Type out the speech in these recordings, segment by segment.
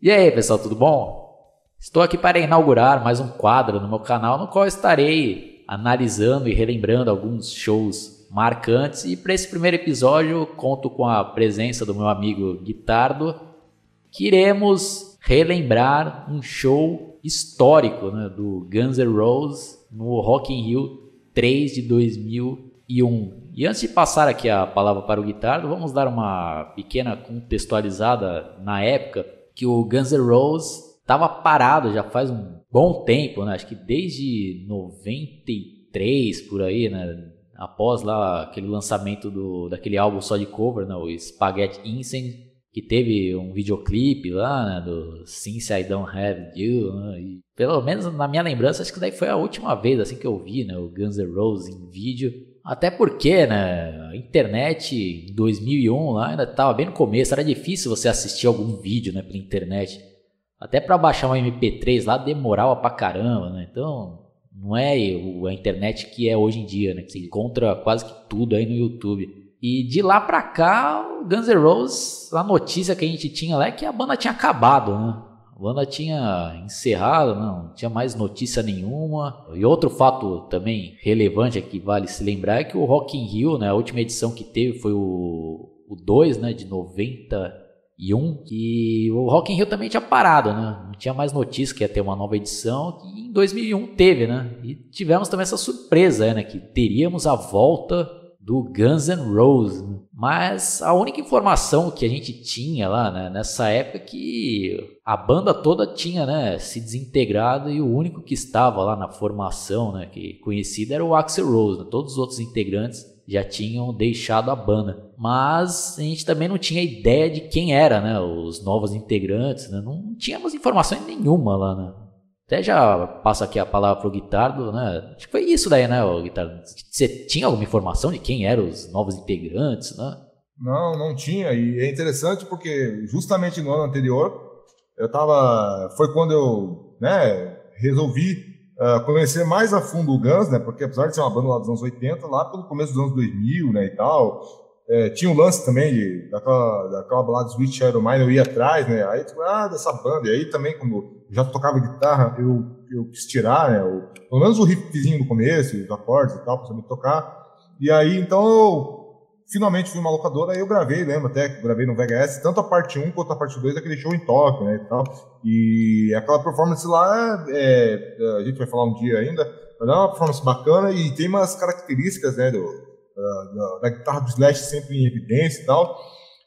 E aí, pessoal, tudo bom? Estou aqui para inaugurar mais um quadro no meu canal no qual estarei analisando e relembrando alguns shows marcantes. E para esse primeiro episódio, conto com a presença do meu amigo Guitardo, que iremos relembrar um show histórico né, do Guns N' Roses no Rock in Rio 3 de 2001. E antes de passar aqui a palavra para o Guitardo, vamos dar uma pequena contextualizada na época que o Guns N' Roses estava parado já faz um bom tempo, né? Acho que desde 93 por aí, né? Após lá aquele lançamento do, daquele álbum só de cover, né? O Spaghetti Incense, que teve um videoclipe lá, né? Do Since I Don't Have You, né? E, pelo menos na minha lembrança, acho que daí foi a última vez assim que eu vi, né? O Guns N' Roses em vídeo. Até porque, né, a internet em 2001 lá ainda estava bem no começo, era difícil você assistir algum vídeo, né, pela internet. Até para baixar um MP3 lá demorava pra caramba, né? Então, não é a internet que é hoje em dia, né? Que você encontra quase que tudo aí no YouTube. E de lá pra cá, o Guns N' Roses, a notícia que a gente tinha lá é que a banda tinha acabado, né? Banda tinha encerrado, não tinha mais notícia nenhuma. E outro fato também relevante aqui vale se lembrar é que o Rock in Rio, né, a última edição que teve foi o, o 2, né, de 91, e o Rock in Rio também tinha parado, né? Não tinha mais notícia que ia ter uma nova edição, e em 2001 teve, né? E tivemos também essa surpresa, né, que teríamos a volta do Guns N' Roses. Mas a única informação que a gente tinha lá né, nessa época é que a banda toda tinha né, se desintegrado e o único que estava lá na formação, né, que conhecido era o Axel Rose. Né? Todos os outros integrantes já tinham deixado a banda. Mas a gente também não tinha ideia de quem era, né, os novos integrantes. Né? Não tínhamos informação nenhuma lá, né? Até já passo aqui a palavra pro Guitardo, né? Acho que foi isso daí, né, o Guitardo? Você tinha alguma informação de quem eram os novos integrantes, né? Não, não tinha. E é interessante porque justamente no ano anterior, eu tava. Foi quando eu né, resolvi uh, conhecer mais a fundo o Guns, né? Porque apesar de ser uma banda lá dos anos 80, lá pelo começo dos anos 2000, né, e tal, é, tinha um lance também de, daquela, daquela balada Sweet Shadow Mine, eu ia atrás, né? Aí, ah, dessa banda. E aí também, como já tocava guitarra, eu, eu quis tirar, né? Pelo menos o riffzinho no começo, os acordes e tal, pra saber tocar. E aí, então, eu finalmente fui uma locadora, aí eu gravei, lembro até que gravei no VHS, tanto a parte 1 quanto a parte 2 daquele show em Tóquio, né, e tal. E aquela performance lá, é, a gente vai falar um dia ainda, mas é uma performance bacana e tem umas características, né, do, da, da, guitarra do Slash sempre em evidência e tal.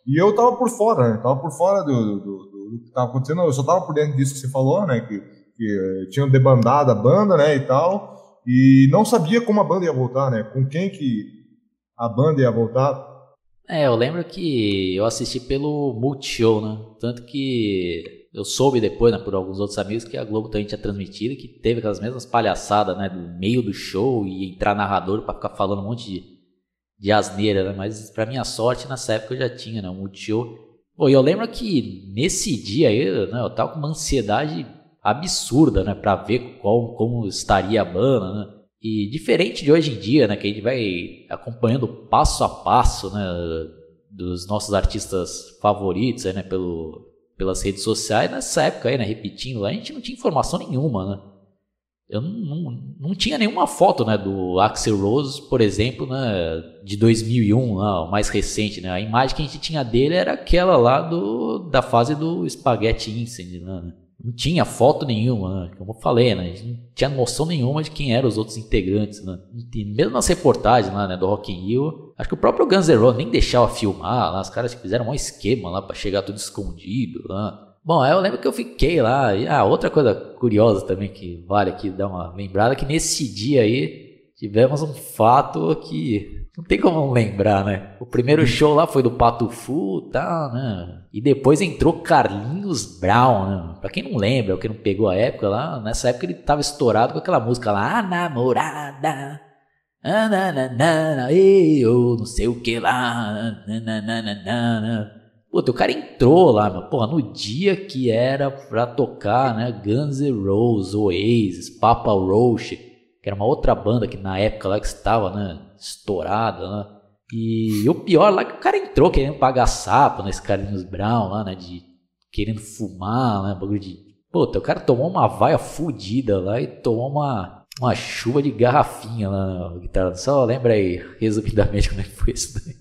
E eu tava por fora, né? Tava por fora do, do, do, que tava acontecendo. Eu só tava por dentro disso que você falou, né? Que, que tinham debandado a banda, né? E tal. E não sabia como a banda ia voltar, né? Com quem que a banda ia voltar. É, eu lembro que eu assisti pelo Multishow, né? Tanto que eu soube depois, né, por alguns outros amigos, que a Globo também tinha transmitido, que teve aquelas mesmas palhaçadas, né, do meio do show e entrar narrador para ficar falando um monte de de asneira, né? Mas para minha sorte, nessa época eu já tinha, né? Um Multishow. Eu lembro que nesse dia aí, né? Eu tava com uma ansiedade absurda, né? Pra ver qual, como estaria a banda, né? E diferente de hoje em dia, né? Que a gente vai acompanhando passo a passo, né? Dos nossos artistas favoritos, né? Pelo, pelas redes sociais. Nessa época aí, né? Repetindo, a gente não tinha informação nenhuma, né? Eu não, não, tinha nenhuma foto né, do Axel Rose, por exemplo, né, de 2001, né, o mais recente. Né? A imagem que a gente tinha dele era aquela lá do, da fase do Spaghetti Incident. Né? Não tinha foto nenhuma, né? como eu falei, né? a gente não tinha noção nenhuma de quem eram os outros integrantes. Né? Mesmo nas reportagens lá, né, do Rock in Rio, acho que o próprio Guns N' Roses nem deixava filmar, lá, os caras fizeram um esquema lá para chegar tudo escondido. Lá. Bom, eu lembro que eu fiquei lá. E, ah, outra coisa curiosa também que vale aqui dar uma lembrada, que nesse dia aí tivemos um fato que não tem como lembrar, né? O primeiro show lá foi do Pato Fu, tá, né? E depois entrou Carlinhos Brown, né? Pra quem não lembra, ou quem não pegou a época lá, nessa época ele tava estourado com aquela música lá, a namorada. Ananana, eu não sei o que lá. Nananana. Puta, o cara entrou lá, meu, porra, no dia que era pra tocar, né, Guns N' Roses, Oasis, Papa Roach, que era uma outra banda que na época lá que estava, né, estourada, né, e o pior lá é que o cara entrou querendo pagar sapo nesse Carlinhos Brown lá, né, de querendo fumar, né? Bagulho de. Puta, o cara tomou uma vaia fudida lá e tomou uma, uma chuva de garrafinha lá na guitarra. Só lembra aí, resumidamente, como é que foi isso daí.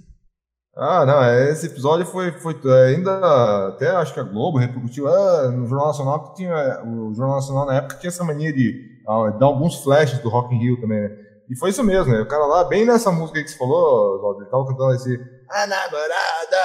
Ah, não, é, esse episódio foi, foi é, ainda, até acho que a Globo repercutiu ah, no Jornal Nacional, que tinha, o Jornal Nacional na época tinha essa mania de ah, dar alguns flashes do Rock in Rio também, né? E foi isso mesmo, né? O cara lá, bem nessa música que você falou, ele tava cantando esse A namorada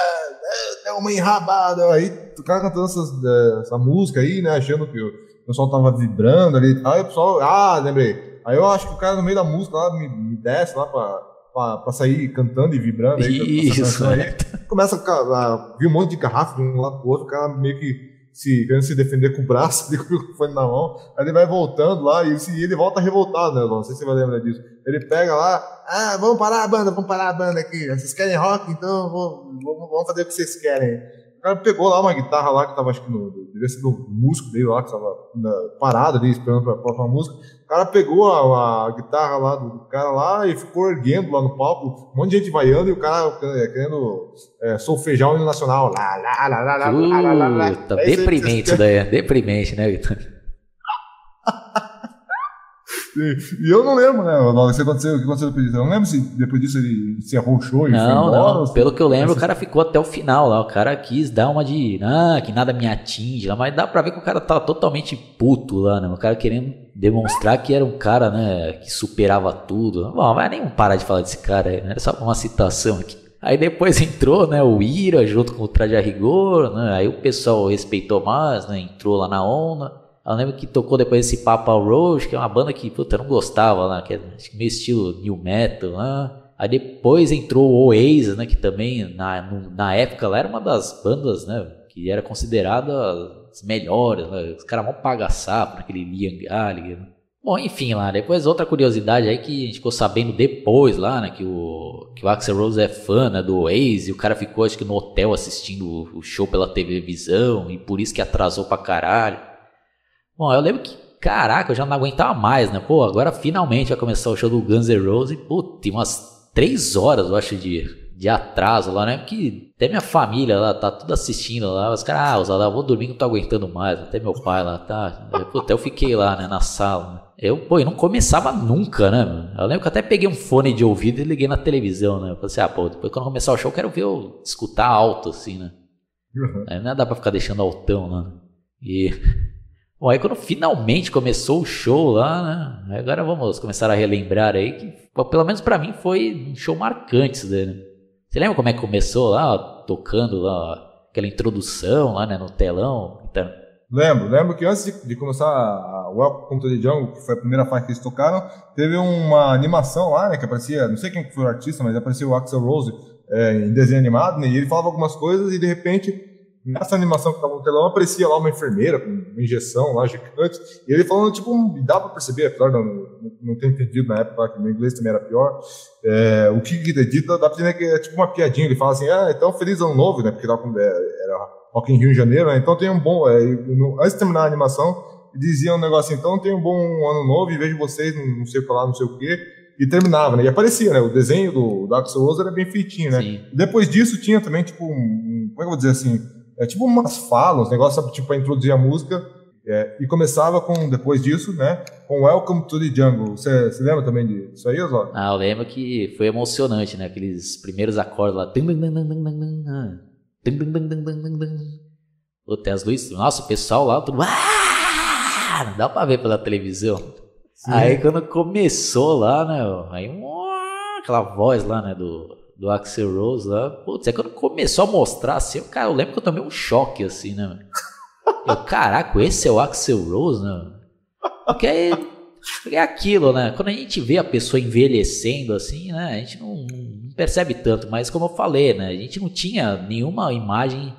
deu uma enrabada. Aí o cara cantando é, essa música aí, né? Achando que o pessoal tava vibrando ali e tal. Aí o pessoal, ah, lembrei. Aí eu acho que o cara no meio da música lá me, me desce lá pra, pra, pra sair cantando e vibrando. Aí, isso, é. Começa a, a vir um monte de garrafa de um lado pro outro, o cara meio que se, querendo se defender com o braço, com o microfone na mão, aí ele vai voltando lá e se, ele volta revoltado, né, Não sei se você vai lembrar disso. Ele pega lá, ah, vamos parar a banda, vamos parar a banda aqui. Vocês querem rock? Então vamos, vamos fazer o que vocês querem. O cara pegou lá uma guitarra lá que tava, acho que no, devia ser do músico dele lá, que tava parado ali, esperando pra próxima música. O cara pegou a, a, guitarra lá do cara lá e ficou erguendo lá no palco, um monte de gente vaiando e o cara é, querendo é, solfejar o hino nacional. Lá, lá, lá, lá, lá, lá, lá, lá. Puta, é deprimente isso daí, é deprimente, né, Vitor? E eu não lembro, né? O que aconteceu, o que aconteceu depois disso. Eu não lembro se depois disso ele se arrochou e não, foi embora. Não, pelo que eu lembro, o cara ficou até o final lá. O cara quis dar uma de. Ah, que nada me atinge lá. Mas dá pra ver que o cara tava totalmente puto lá, né? O cara querendo demonstrar que era um cara, né? Que superava tudo. Bom, mas nem parar de falar desse cara aí, né? Era só uma citação aqui. Aí depois entrou, né, o Ira junto com o Traje a Rigor, né? Aí o pessoal respeitou mais, né? Entrou lá na onda. Eu lembro que tocou depois esse Papa Roach, que é uma banda que, puta, eu não gostava lá, que é meio estilo new metal lá. Aí depois entrou o Oasis, né, que também na, na época lá era uma das bandas, né, que era considerada as melhores, né, os caras vão pagar sapo naquele Liam Gallagher. Né. Bom, enfim lá, depois outra curiosidade aí que a gente ficou sabendo depois lá, né, que o, que o Axel Rose é fã, né, do Oasis, e o cara ficou acho que no hotel assistindo o show pela televisão, e por isso que atrasou pra caralho. Bom, eu lembro que, caraca, eu já não aguentava mais, né? Pô, agora finalmente vai começar o show do Guns N' Roses. Pô, tem umas três horas, eu acho, de, de atraso lá, né? Que até minha família lá tá tudo assistindo lá. Os caras, ah, Zala, eu vou dormir, não tô aguentando mais. Até meu pai lá, tá? Até eu fiquei lá, né, na sala. Né? Eu, pô, eu não começava nunca, né? Eu lembro que até peguei um fone de ouvido e liguei na televisão, né? Eu falei assim, ah, pô, depois quando começar o show, eu quero ver eu escutar alto, assim, né? Uhum. Aí não dá pra ficar deixando altão, né? E Bom, aí quando finalmente começou o show lá, né? Agora vamos começar a relembrar aí que, pelo menos para mim, foi um show marcante isso daí, né? Você lembra como é que começou lá, ó, tocando lá, aquela introdução lá, né, no telão? Então... Lembro, lembro que antes de, de começar a Welcome to the Jungle, que foi a primeira faixa que eles tocaram, teve uma animação lá, né, que aparecia, não sei quem foi o artista, mas apareceu o Axel Rose é, em desenho animado, né, e ele falava algumas coisas e de repente nessa animação que estava no telão, aparecia lá uma enfermeira com uma injeção lá gigante, e ele falando, tipo, dá para perceber, apesar de eu não, não ter entendido na época que meu inglês também era pior, é, o que ele dá pra entender que é tipo uma piadinha, ele fala assim, ah, então feliz ano novo, né, porque tava, é, era Rock in Rio em janeiro, né, então tem um bom, é, no, antes de terminar a animação, dizia um negócio assim, então tem um bom ano novo e vejo vocês, não sei o que lá, não sei o que, e terminava, né? E aparecia, né? O desenho do Dark Souls era bem feitinho, né? Sim. Depois disso tinha também, tipo, um, como é que eu vou dizer assim? É tipo umas falas, um negócio tipo para introduzir a música. É, e começava com, depois disso, né, com Welcome to the Jungle. Você, lembra também disso aí, Oswaldo? Ah, eu lembro que foi emocionante, né, aqueles primeiros acordes lá. Tem as luzes, nossa, o pessoal lá, tudo, ah! não dá pra ver pela televisão. Sim. Aí quando começou lá, né, aí aquela voz lá, né, do do Axel Rose lá. Putz, é quando começou a mostrar assim, eu, cara, eu lembro que eu tomei um choque assim, né? Eu, caraca, esse é o Axel Rose, né? Porque é, é aquilo, né? Quando a gente vê a pessoa envelhecendo assim, né? A gente não, não percebe tanto, mas como eu falei, né? A gente não tinha nenhuma imagem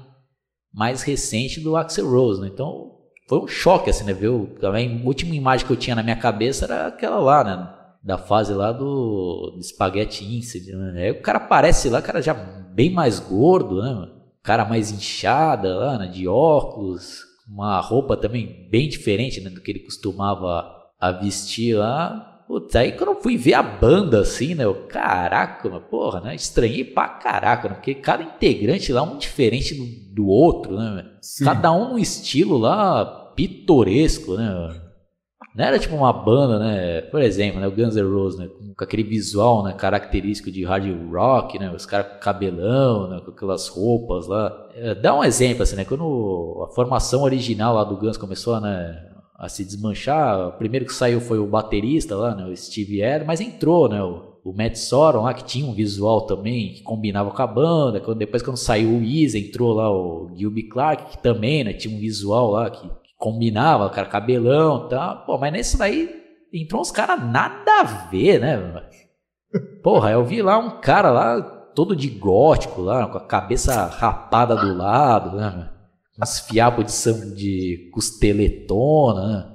mais recente do Axel Rose, né? Então foi um choque, assim, né? Ver a última imagem que eu tinha na minha cabeça era aquela lá, né? Da fase lá do, do Spaghetti Incident, né? Aí o cara aparece lá, cara já bem mais gordo, né? Cara mais inchada lá, né? De óculos, uma roupa também bem diferente né? do que ele costumava a vestir lá. Putz, aí quando eu fui ver a banda assim, né? Eu, caraca, mas porra, né? Estranhei pra caraca, né? Porque cada integrante lá é um diferente do, do outro, né? Sim. Cada um num estilo lá pitoresco, né? Não era tipo uma banda, né? Por exemplo, né? O Guns N' Roses, né? Com aquele visual, né? Característico de hard rock, né? Os caras com cabelão, né? Com aquelas roupas lá. É, dá um exemplo, assim, né? Quando a formação original lá do Guns começou, né? A se desmanchar, o primeiro que saiu foi o baterista lá, né? O Steve Air, mas entrou, né? O, o Matt Sorum lá, que tinha um visual também que combinava com a banda. Quando, depois, quando saiu o Easy, entrou lá o Gilby Clark, que também, né? Tinha um visual lá que combinava, cara, cabelão e tal. Pô, mas nesse daí entrou uns caras nada a ver, né? Porra, eu vi lá um cara lá, todo de gótico lá, com a cabeça rapada do lado, né? Uns fiapos de, sam, de costeletona, né?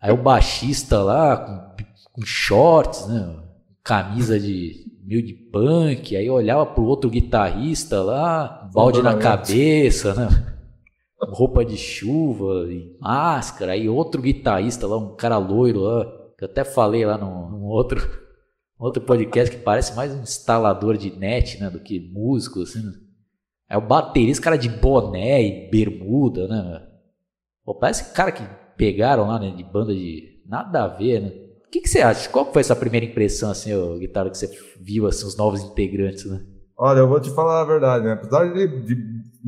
Aí o baixista lá, com, com shorts, né? Camisa de meio de punk, aí olhava pro outro guitarrista lá, balde na cabeça, né? Roupa de chuva e máscara, e outro guitarrista lá, um cara loiro lá, que eu até falei lá num, num outro, outro podcast que parece mais um instalador de net, né, do que músico, assim. Né? É o baterista, cara de boné e bermuda, né? Pô, parece cara que pegaram lá, né, de banda de nada a ver, né? O que, que você acha? Qual foi essa primeira impressão, assim, o guitarra, que você viu, assim, os novos integrantes, né? Olha, eu vou te falar a verdade, né? Apesar de, de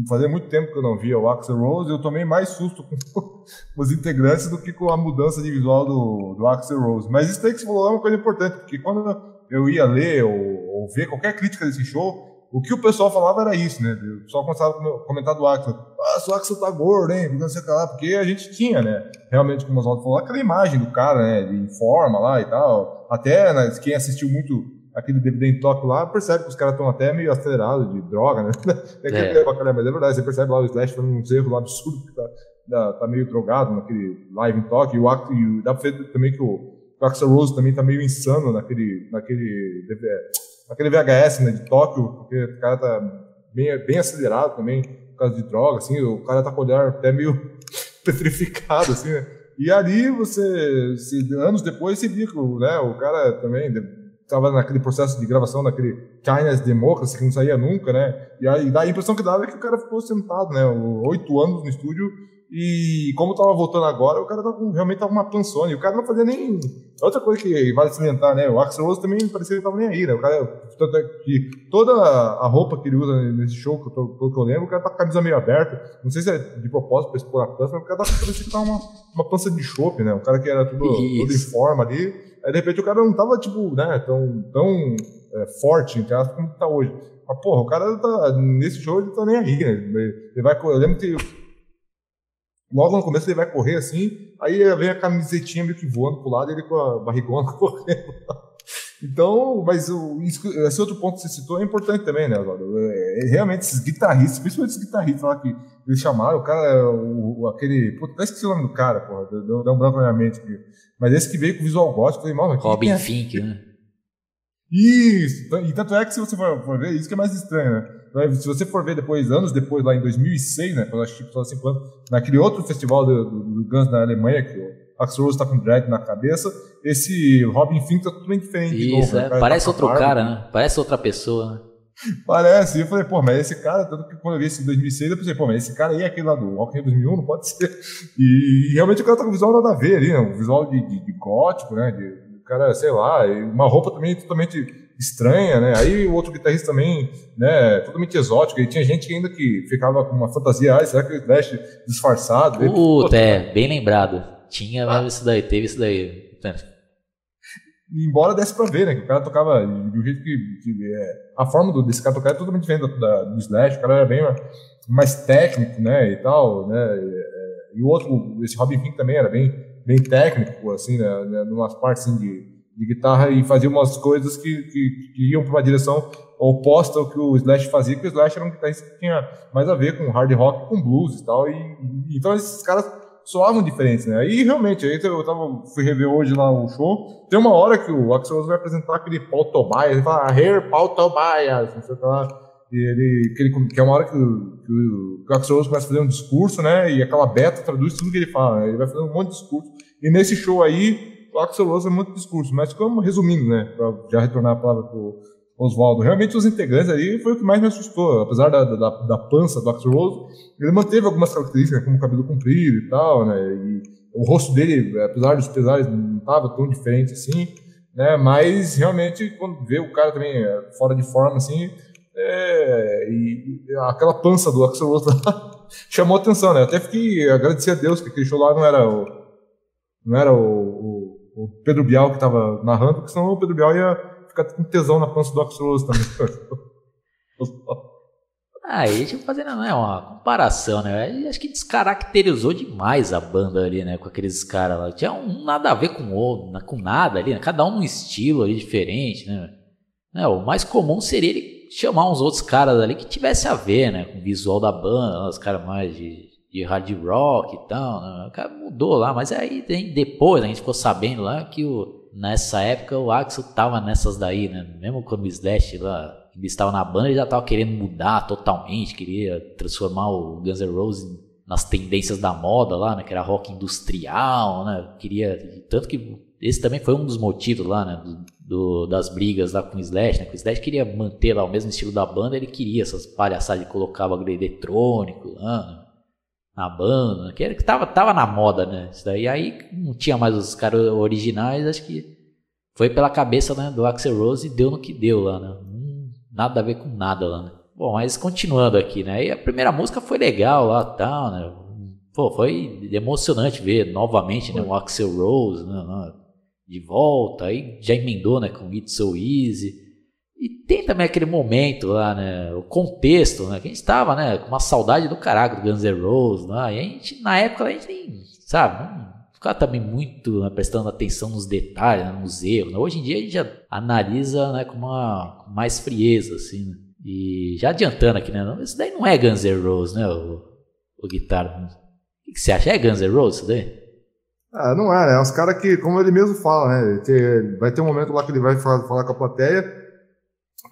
fazia muito tempo que eu não via o Axel Rose, eu tomei mais susto com os integrantes do que com a mudança de visual do, do Axel Rose. Mas isso aí que você falou é uma coisa importante, porque quando eu ia ler ou, ou ver qualquer crítica desse show, o que o pessoal falava era isso, né? O pessoal começava a comentar do Axel. Ah, o Axel tá gordo, hein? Porque a gente tinha, né? Realmente, como o Oswaldo falou, aquela imagem do cara, né? De forma lá e tal. Até né, quem assistiu muito aquele DVD em toque lá, percebe que os caras estão até meio acelerados de droga, né? É, que é. é bacana, mas é verdade, você percebe lá o Slash fazendo uns erros lá absurdos, que tá, tá, tá, meio drogado naquele live em toque, e, o, e dá pra ver também que o, o Axel Rose também tá meio insano naquele, naquele, naquele VHS né, de Tóquio, porque o cara tá bem, bem acelerado também, por causa de droga, assim, o cara tá com o olhar até meio petrificado, assim, né? E ali você, se, anos depois, você viu que né, o cara também estava naquele processo de gravação daquele China's Democracy que não saía nunca, né? E aí dá a impressão que dava é que o cara ficou sentado, né? Oito anos no estúdio e como estava voltando agora, o cara tava, realmente tava uma pançona. E o cara não fazia nem. Outra coisa que vale salientar, né? O Axel Rose também parecia que não tava nem aí, né? O cara, tanto é que toda a roupa que ele usa nesse show, que eu, pelo que eu lembro, o cara tá com a camisa meio aberta. Não sei se é de propósito pra expor a pança, mas o cara tá, parecia que tava uma, uma pança de chope, né? O cara que era tudo, tudo em forma ali. Aí de repente o cara não tava, tipo, né, tão, tão é, forte, entre aspas, como tá hoje. Mas, porra, o cara tá, nesse show ele tá nem aí, né? Ele vai, eu lembro que logo no começo ele vai correr assim, aí vem a camisetinha meio que voando pro lado ele com a barrigona correndo. Então, mas o, esse outro ponto que você citou é importante também, né, agora. É, é, realmente, esses guitarristas, principalmente esses guitarristas lá que eles chamaram, o cara, o, o aquele. Puta, até esqueci o nome do cara, porra, deu, deu um branco na minha mente aqui. Mas esse que veio com visual gótico, falei, mano, Robin é? Fink, né? Isso! E tanto é que se você for, ver, isso que é mais estranho, né? Se você for ver depois, anos depois, lá em 2006, né? Quando eu assisti só 5 anos, naquele outro festival do, do, do Guns na Alemanha, que o Axel Rose tá com dread na cabeça, esse Robin Fink tá totalmente diferente. Isso, novo, né? é. parece tá outro cara, né? Parece outra pessoa, né? Parece. E eu falei, pô, mas esse cara, tanto que quando eu vi esse em 2006, eu pensei, pô, mas esse cara aí é aquele lá do Rock in 2001, não pode ser. E, e, realmente o cara tá com visual nada a ver ali, né? Um visual de, de, de gótico, né? De, cara, sei lá, uma roupa também totalmente estranha, né? Aí o outro guitarrista também, né, totalmente exótico. E tinha gente ainda que ficava com uma fantasia, ah, será que o Slash disfarçado? Puta, é, bem lembrado. Tinha ah. isso daí, teve isso daí. Embora desse pra ver, né? Que o cara tocava de um jeito que. que é, a forma do, desse cara tocar é totalmente diferente da, do Slash, o cara era bem mais técnico, né? E tal, né? E, e o outro, esse Robin Fink também era bem, bem técnico, assim, né? né numas partes assim, de, de guitarra e fazia umas coisas que, que, que iam para uma direção oposta ao que o Slash fazia, que o Slash era um guitarrista que tinha mais a ver com hard rock, com blues e tal. E, e então esses caras soavam diferentes, né? Aí realmente, aí eu tava, fui rever hoje lá o show. Tem uma hora que o Axel Rose vai apresentar aquele Paul Tobias, ele fala, Here Paul Tobias, não sei o que lá. E ele, que, ele, que é uma hora que, que, o, que o Axel Rose começa a fazer um discurso, né? E aquela beta traduz tudo que ele fala, né? Ele vai fazer um monte de discurso. E nesse show aí, o Axel Rose é muito discurso, mas como resumindo, né, para já retornar a palavra para o Oswaldo, realmente os integrantes ali foi o que mais me assustou, apesar da, da, da pança do Axel Rose, ele manteve algumas características, como cabelo comprido e tal, né, e o rosto dele, apesar dos pesares, não estava tão diferente assim, né, mas realmente quando vê o cara também é, fora de forma assim, é, e, e aquela pança do Axel Rose lá chamou atenção, né, até fiquei agradecer a Deus que aquele show lá não era o, não era o, o, o Pedro Bial que estava narrando, porque senão o Pedro Bial ia ficar com tesão na pança do Axel Rose também. Aí, deixa eu fazer né, uma comparação, né? Acho que descaracterizou demais a banda ali, né? Com aqueles caras lá. Tinha um nada a ver com o outro, com nada ali, né? Cada um num estilo ali diferente, né? né? O mais comum seria ele chamar uns outros caras ali que tivesse a ver, né? Com o visual da banda, os caras mais de, de hard rock e tal. Né? O cara mudou lá, mas aí depois a gente ficou sabendo lá que o, nessa época o Axel tava nessas daí, né? Mesmo quando o Slash lá ele estava na banda, ele já estava querendo mudar totalmente, queria transformar o Guns N' Roses nas tendências da moda lá, né, que era rock industrial, né, queria, tanto que esse também foi um dos motivos lá, né, do, das brigas lá com o Slash, né, que o Slash queria manter lá o mesmo estilo da banda, ele queria essas palhaçadas de colocar bagulho eletrônico lá, né, na banda, que era que tava, tava na moda, né, isso daí, aí não tinha mais os caras originais, acho que foi pela cabeça, né, do Axel Rose e deu no que deu lá, né, nada a ver com nada lá, né? Bom, mas continuando aqui, né? E a primeira música foi legal lá tal, né? Pô, foi emocionante ver novamente, né? O Axel Rose, né? De volta, aí já emendou, né? Com It's So Easy. E tem também aquele momento lá, né? O contexto, né? Que a gente estava, né? Com uma saudade do caralho do Guns N' Roses lá. E a gente, na época, a gente nem, sabe? Não, ficava também muito né, prestando atenção nos detalhes, né, nos erros. Né? Hoje em dia a gente já analisa né, com uma com mais frieza, assim. Né? E já adiantando aqui, né? Isso daí não é Guns N' Roses, né? O, o guitarra. O que você acha? É Guns N' Roses isso daí? Ah, não é, né? É uns caras que, como ele mesmo fala, né? vai ter um momento lá que ele vai falar, falar com a plateia.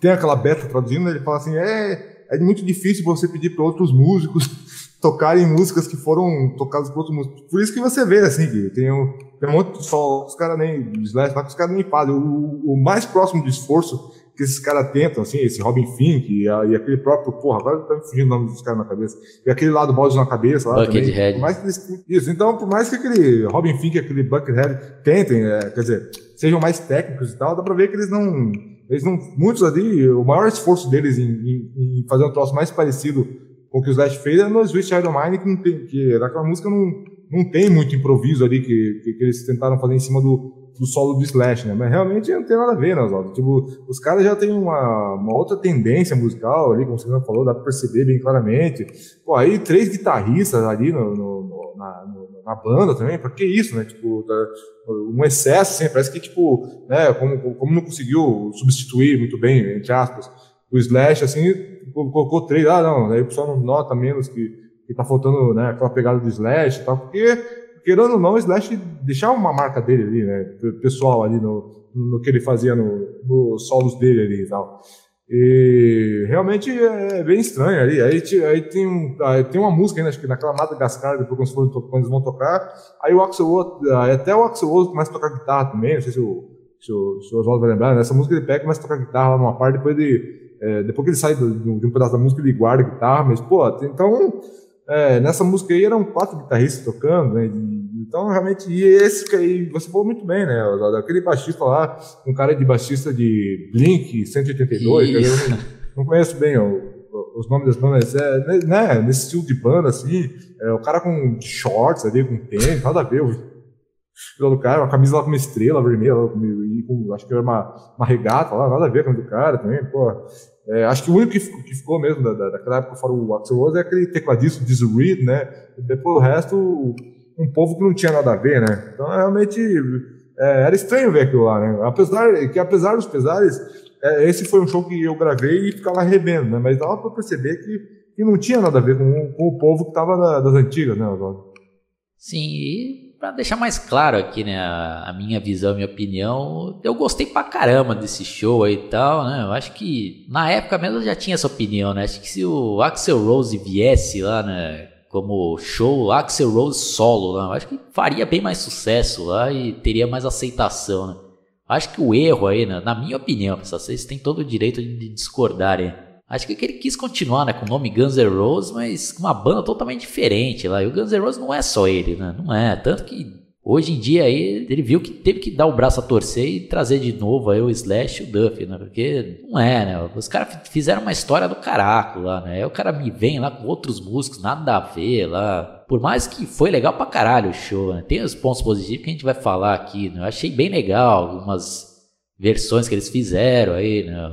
Tem aquela beta traduzindo, ele fala assim: é, é muito difícil você pedir para outros músicos tocarem músicas que foram tocadas por outros músicos. Por isso que você vê, assim, que tem um, tem um monte de só, os caras nem, Slash, os caras nem fazem. O, o, mais próximo de esforço que esses caras tentam, assim, esse Robin Fink e, a, e, aquele próprio, porra, agora tá me fugindo o nome dos caras na cabeça, e aquele lado bode na cabeça lá Buckethead. mais que eles, isso, então, por mais que aquele Robin Fink e aquele Buckethead tentem, é, quer dizer, sejam mais técnicos e tal, dá pra ver que eles não, eles não, muitos ali, o maior esforço deles em, em, em fazer um troço mais parecido com o que o Slash fez é no Sweet Child of Mine, que, não tem, que daquela música não, não tem muito improviso ali que, que, que, eles tentaram fazer em cima do, do solo do Slash, né? Mas realmente não tem nada a ver, né, Oswaldo? Tipo, os caras já têm uma, uma outra tendência musical ali, como você já falou, dá pra perceber bem claramente. Pô, aí três guitarristas ali no, no, no na, na banda também, pra que isso, né? Tipo, tá, um excesso, assim, parece que, tipo, né, como, como não conseguiu substituir muito bem, entre aspas, o Slash, assim, colocou três, ah, não, aí o pessoal não nota menos que, que tá faltando, né, aquela pegada do Slash e tal, porque, querendo ou não, o Slash deixava uma marca dele ali, né, pessoal ali no, no que ele fazia no, nos solos dele ali e tal. E realmente é bem estranho ali. Aí, aí tem, um, aí tem uma música ainda, acho que naquela Madagascar, depois quando, quando eles vão tocar. Aí o Axel até o Axel Rose começa a tocar guitarra também, não sei se o, se o, se o Oswaldo vai lembrar. Nessa música ele pega e começa a tocar guitarra lá numa parte, depois ele é, depois que ele sai do, de um pedaço da música, ele guarda a guitarra, mas, pô, então, é, nessa música aí eram quatro guitarristas tocando, né? Então, realmente, e esse aí, você falou muito bem, né? Aquele baixista lá, um cara de baixista de Blink 182, eu não, não conheço bem ó, os nomes das bandas, é, né, né? Nesse estilo de banda, assim, é, o cara com shorts ali, com tênis, nada a ver, do cara, uma camisa lá com uma estrela vermelha, e com, acho que era uma, uma regata lá, nada a ver com o do cara também, pô. É, acho que o único que, que ficou mesmo da, da, daquela época fora o Axel Rose é aquele tecladista Diz Reed, né? E depois o resto, um povo que não tinha nada a ver, né? Então realmente é, era estranho ver aquilo lá, né? Apesar que apesar dos pesares, é, esse foi um show que eu gravei e ficava revendo, né? Mas dava para perceber que, que não tinha nada a ver com, com o povo que estava das antigas, né, Oswaldo? Sim, e para deixar mais claro aqui, né, a, minha visão, a minha opinião, eu gostei pra caramba desse show aí e tal, né? Eu acho que na época mesmo eu já tinha essa opinião, né? Acho que se o Axel Rose viesse lá, né, Como show Axel Rose solo lá. Acho que faria bem mais sucesso lá e teria mais aceitação, né? Acho que o erro aí, né, na minha opinião, pessoal, vocês têm todo o direito de discordarem. Acho que ele quis continuar, né, com o nome Guns N' Roses, mas com uma banda totalmente diferente lá. E o Guns N' Roses não é só ele, né? Não é. Tanto que Hoje em dia aí, ele viu que teve que dar o braço a torcer e trazer de novo aí o Slash e o Duff, né? Porque não é, né? Os caras fizeram uma história do caraco lá, né? Aí o cara me vem lá com outros músicos, nada a ver lá. Por mais que foi legal pra caralho o show, né? Tem os pontos positivos que a gente vai falar aqui, né? Eu achei bem legal algumas versões que eles fizeram aí, né?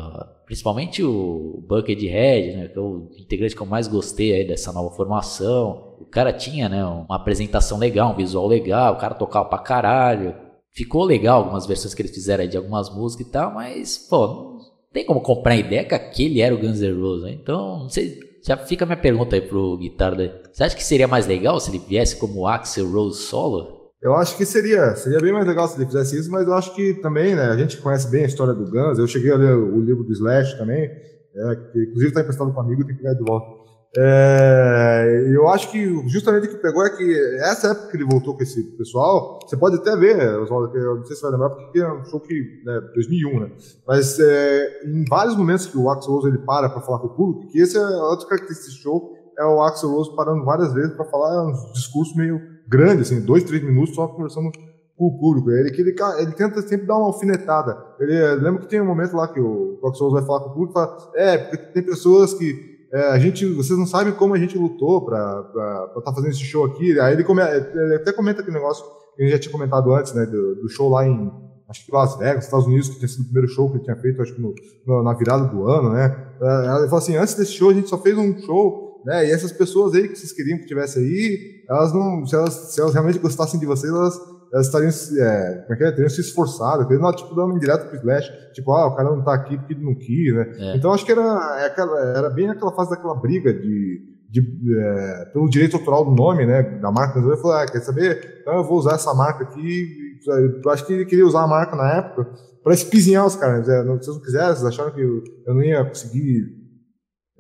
Principalmente o Buckethead, né? Que é o integrante que eu mais gostei aí dessa nova formação o cara tinha, né, uma apresentação legal, um visual legal, o cara tocava pra caralho. Ficou legal algumas versões que eles fizeram de algumas músicas e tal, mas, pô, não tem como comprar a ideia que aquele era o Guns N' Roses, né? Então, não sei, já fica a minha pergunta aí pro guitarra. Você acha que seria mais legal se ele viesse como Axel Rose solo? Eu acho que seria, seria bem mais legal se ele fizesse isso, mas eu acho que também, né, a gente conhece bem a história do Guns, eu cheguei a ler o livro do Slash também, é, que inclusive está emprestado com um amigo, tem que pegar de volta. É, eu acho que justamente o que pegou é que essa época que ele voltou com esse pessoal, você pode até ver, Oswaldo, eu não sei se vai lembrar, porque é um show que, né, 2001, né? Mas é, em vários momentos que o Axel Rose ele para para falar com o público, que esse é outra característica desse show, é o Axel Rose parando várias vezes para falar uns discursos meio grandes, assim, dois, três minutos só conversando com o público. Ele, ele, ele tenta sempre dar uma alfinetada. Ele, lembra que tem um momento lá que o, Axel Rose vai falar com o público e fala: É, porque tem pessoas que é, a gente, vocês não sabem como a gente lutou para estar tá fazendo esse show aqui. Aí ele, come, ele até comenta aquele negócio que gente já tinha comentado antes, né, do, do, show lá em, acho que Las Vegas, Estados Unidos, que tinha sido o primeiro show que ele tinha feito, acho que no, no, na virada do ano, né. É, ele falou assim, antes desse show a gente só fez um show, né, e essas pessoas aí que vocês queriam que tivesse aí, elas não, se elas, se elas realmente gostassem de vocês, elas elas estariam, é, como é que é? teriam se esforçado, teriam, não, tipo, dando direto pro Slash, tipo, ah, o cara não tá aqui porque ele não quis, né? É. Então acho que era, é era bem aquela fase daquela briga de, de é, pelo direito autoral do nome, né, da marca. Ele falou, ah, quer saber? Então eu vou usar essa marca aqui. Eu acho que ele queria usar a marca na época para espizinhar os caras. Né? Se vocês não quiserem, vocês acharam que eu não ia conseguir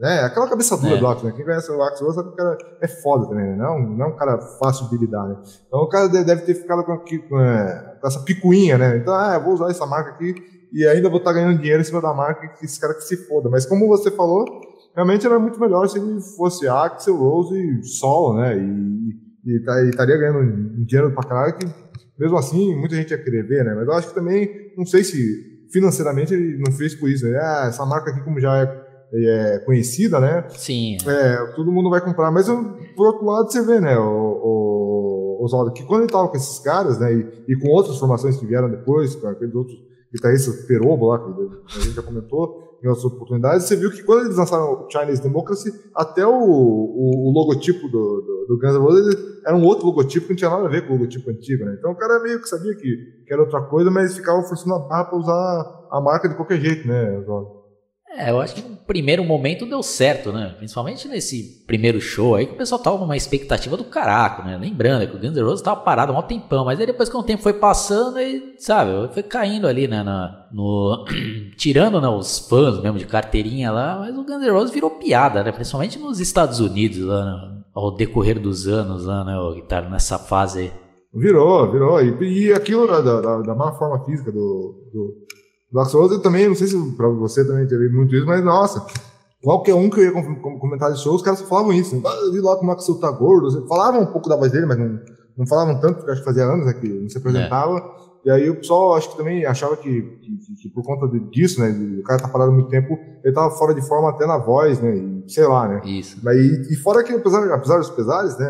é, aquela cabeça dura é. do Axel, né? Quem conhece o Axel sabe que o cara é foda também, né? Não, não é um cara fácil de lidar, né? Então o cara deve ter ficado com, com, é, com essa picuinha, né? Então, ah, eu vou usar essa marca aqui e ainda vou estar tá ganhando dinheiro em cima da marca que esse cara que se foda. Mas como você falou, realmente era muito melhor se ele fosse Axel, Rose e Sol, né? E, e, tá, e estaria ganhando dinheiro pra caralho que, mesmo assim, muita gente ia querer ver, né? Mas eu acho que também, não sei se financeiramente ele não fez por isso, né? Ah, essa marca aqui, como já é é, conhecida, né? Sim. É, todo mundo vai comprar. Mas por outro lado, você vê, né, o, o Oswaldo, que quando ele estava com esses caras, né, e, e, com outras formações que vieram depois, com aqueles outros guitarristas Perobo lá, que a gente já comentou, em outras oportunidades, você viu que quando eles lançaram o Chinese Democracy, até o, o, o logotipo do, do, do, Guns N' Roses era um outro logotipo que não tinha nada a ver com o logotipo antigo, né? Então o cara meio que sabia que, que era outra coisa, mas ficava forçando a barra para usar a marca de qualquer jeito, né, Oswaldo? É, eu acho que no primeiro momento deu certo, né? Principalmente nesse primeiro show aí, que o pessoal tava numa expectativa do caraco, né? Lembrando que o Guns N' Roses tava parado um tempão, mas aí depois que o tempo foi passando, e, sabe, foi caindo ali, né? Na, no, tirando né, os fãs mesmo de carteirinha lá, mas o Guns N' Roses virou piada, né? Principalmente nos Estados Unidos, lá, né? ao decorrer dos anos, lá, né? O guitarra nessa fase aí. Virou, virou. E, e aquilo da, da, da má forma física do, do Dark Souls eu também, não sei se pra você também teve muito isso, mas nossa, qualquer um que eu ia comentar de show, os caras falavam isso. Né? Ah, vi lá como o Axel tá gordo. Falavam um pouco da voz dele, mas não, não falavam tanto, porque acho que fazia anos né, que não se apresentava. É. E aí o pessoal acho que também achava que, que, que, por conta disso, né, o cara tá parado muito tempo, ele tava fora de forma até na voz, né, e sei lá, né. Isso. Mas, e, e fora que, apesar, apesar dos pesares, né,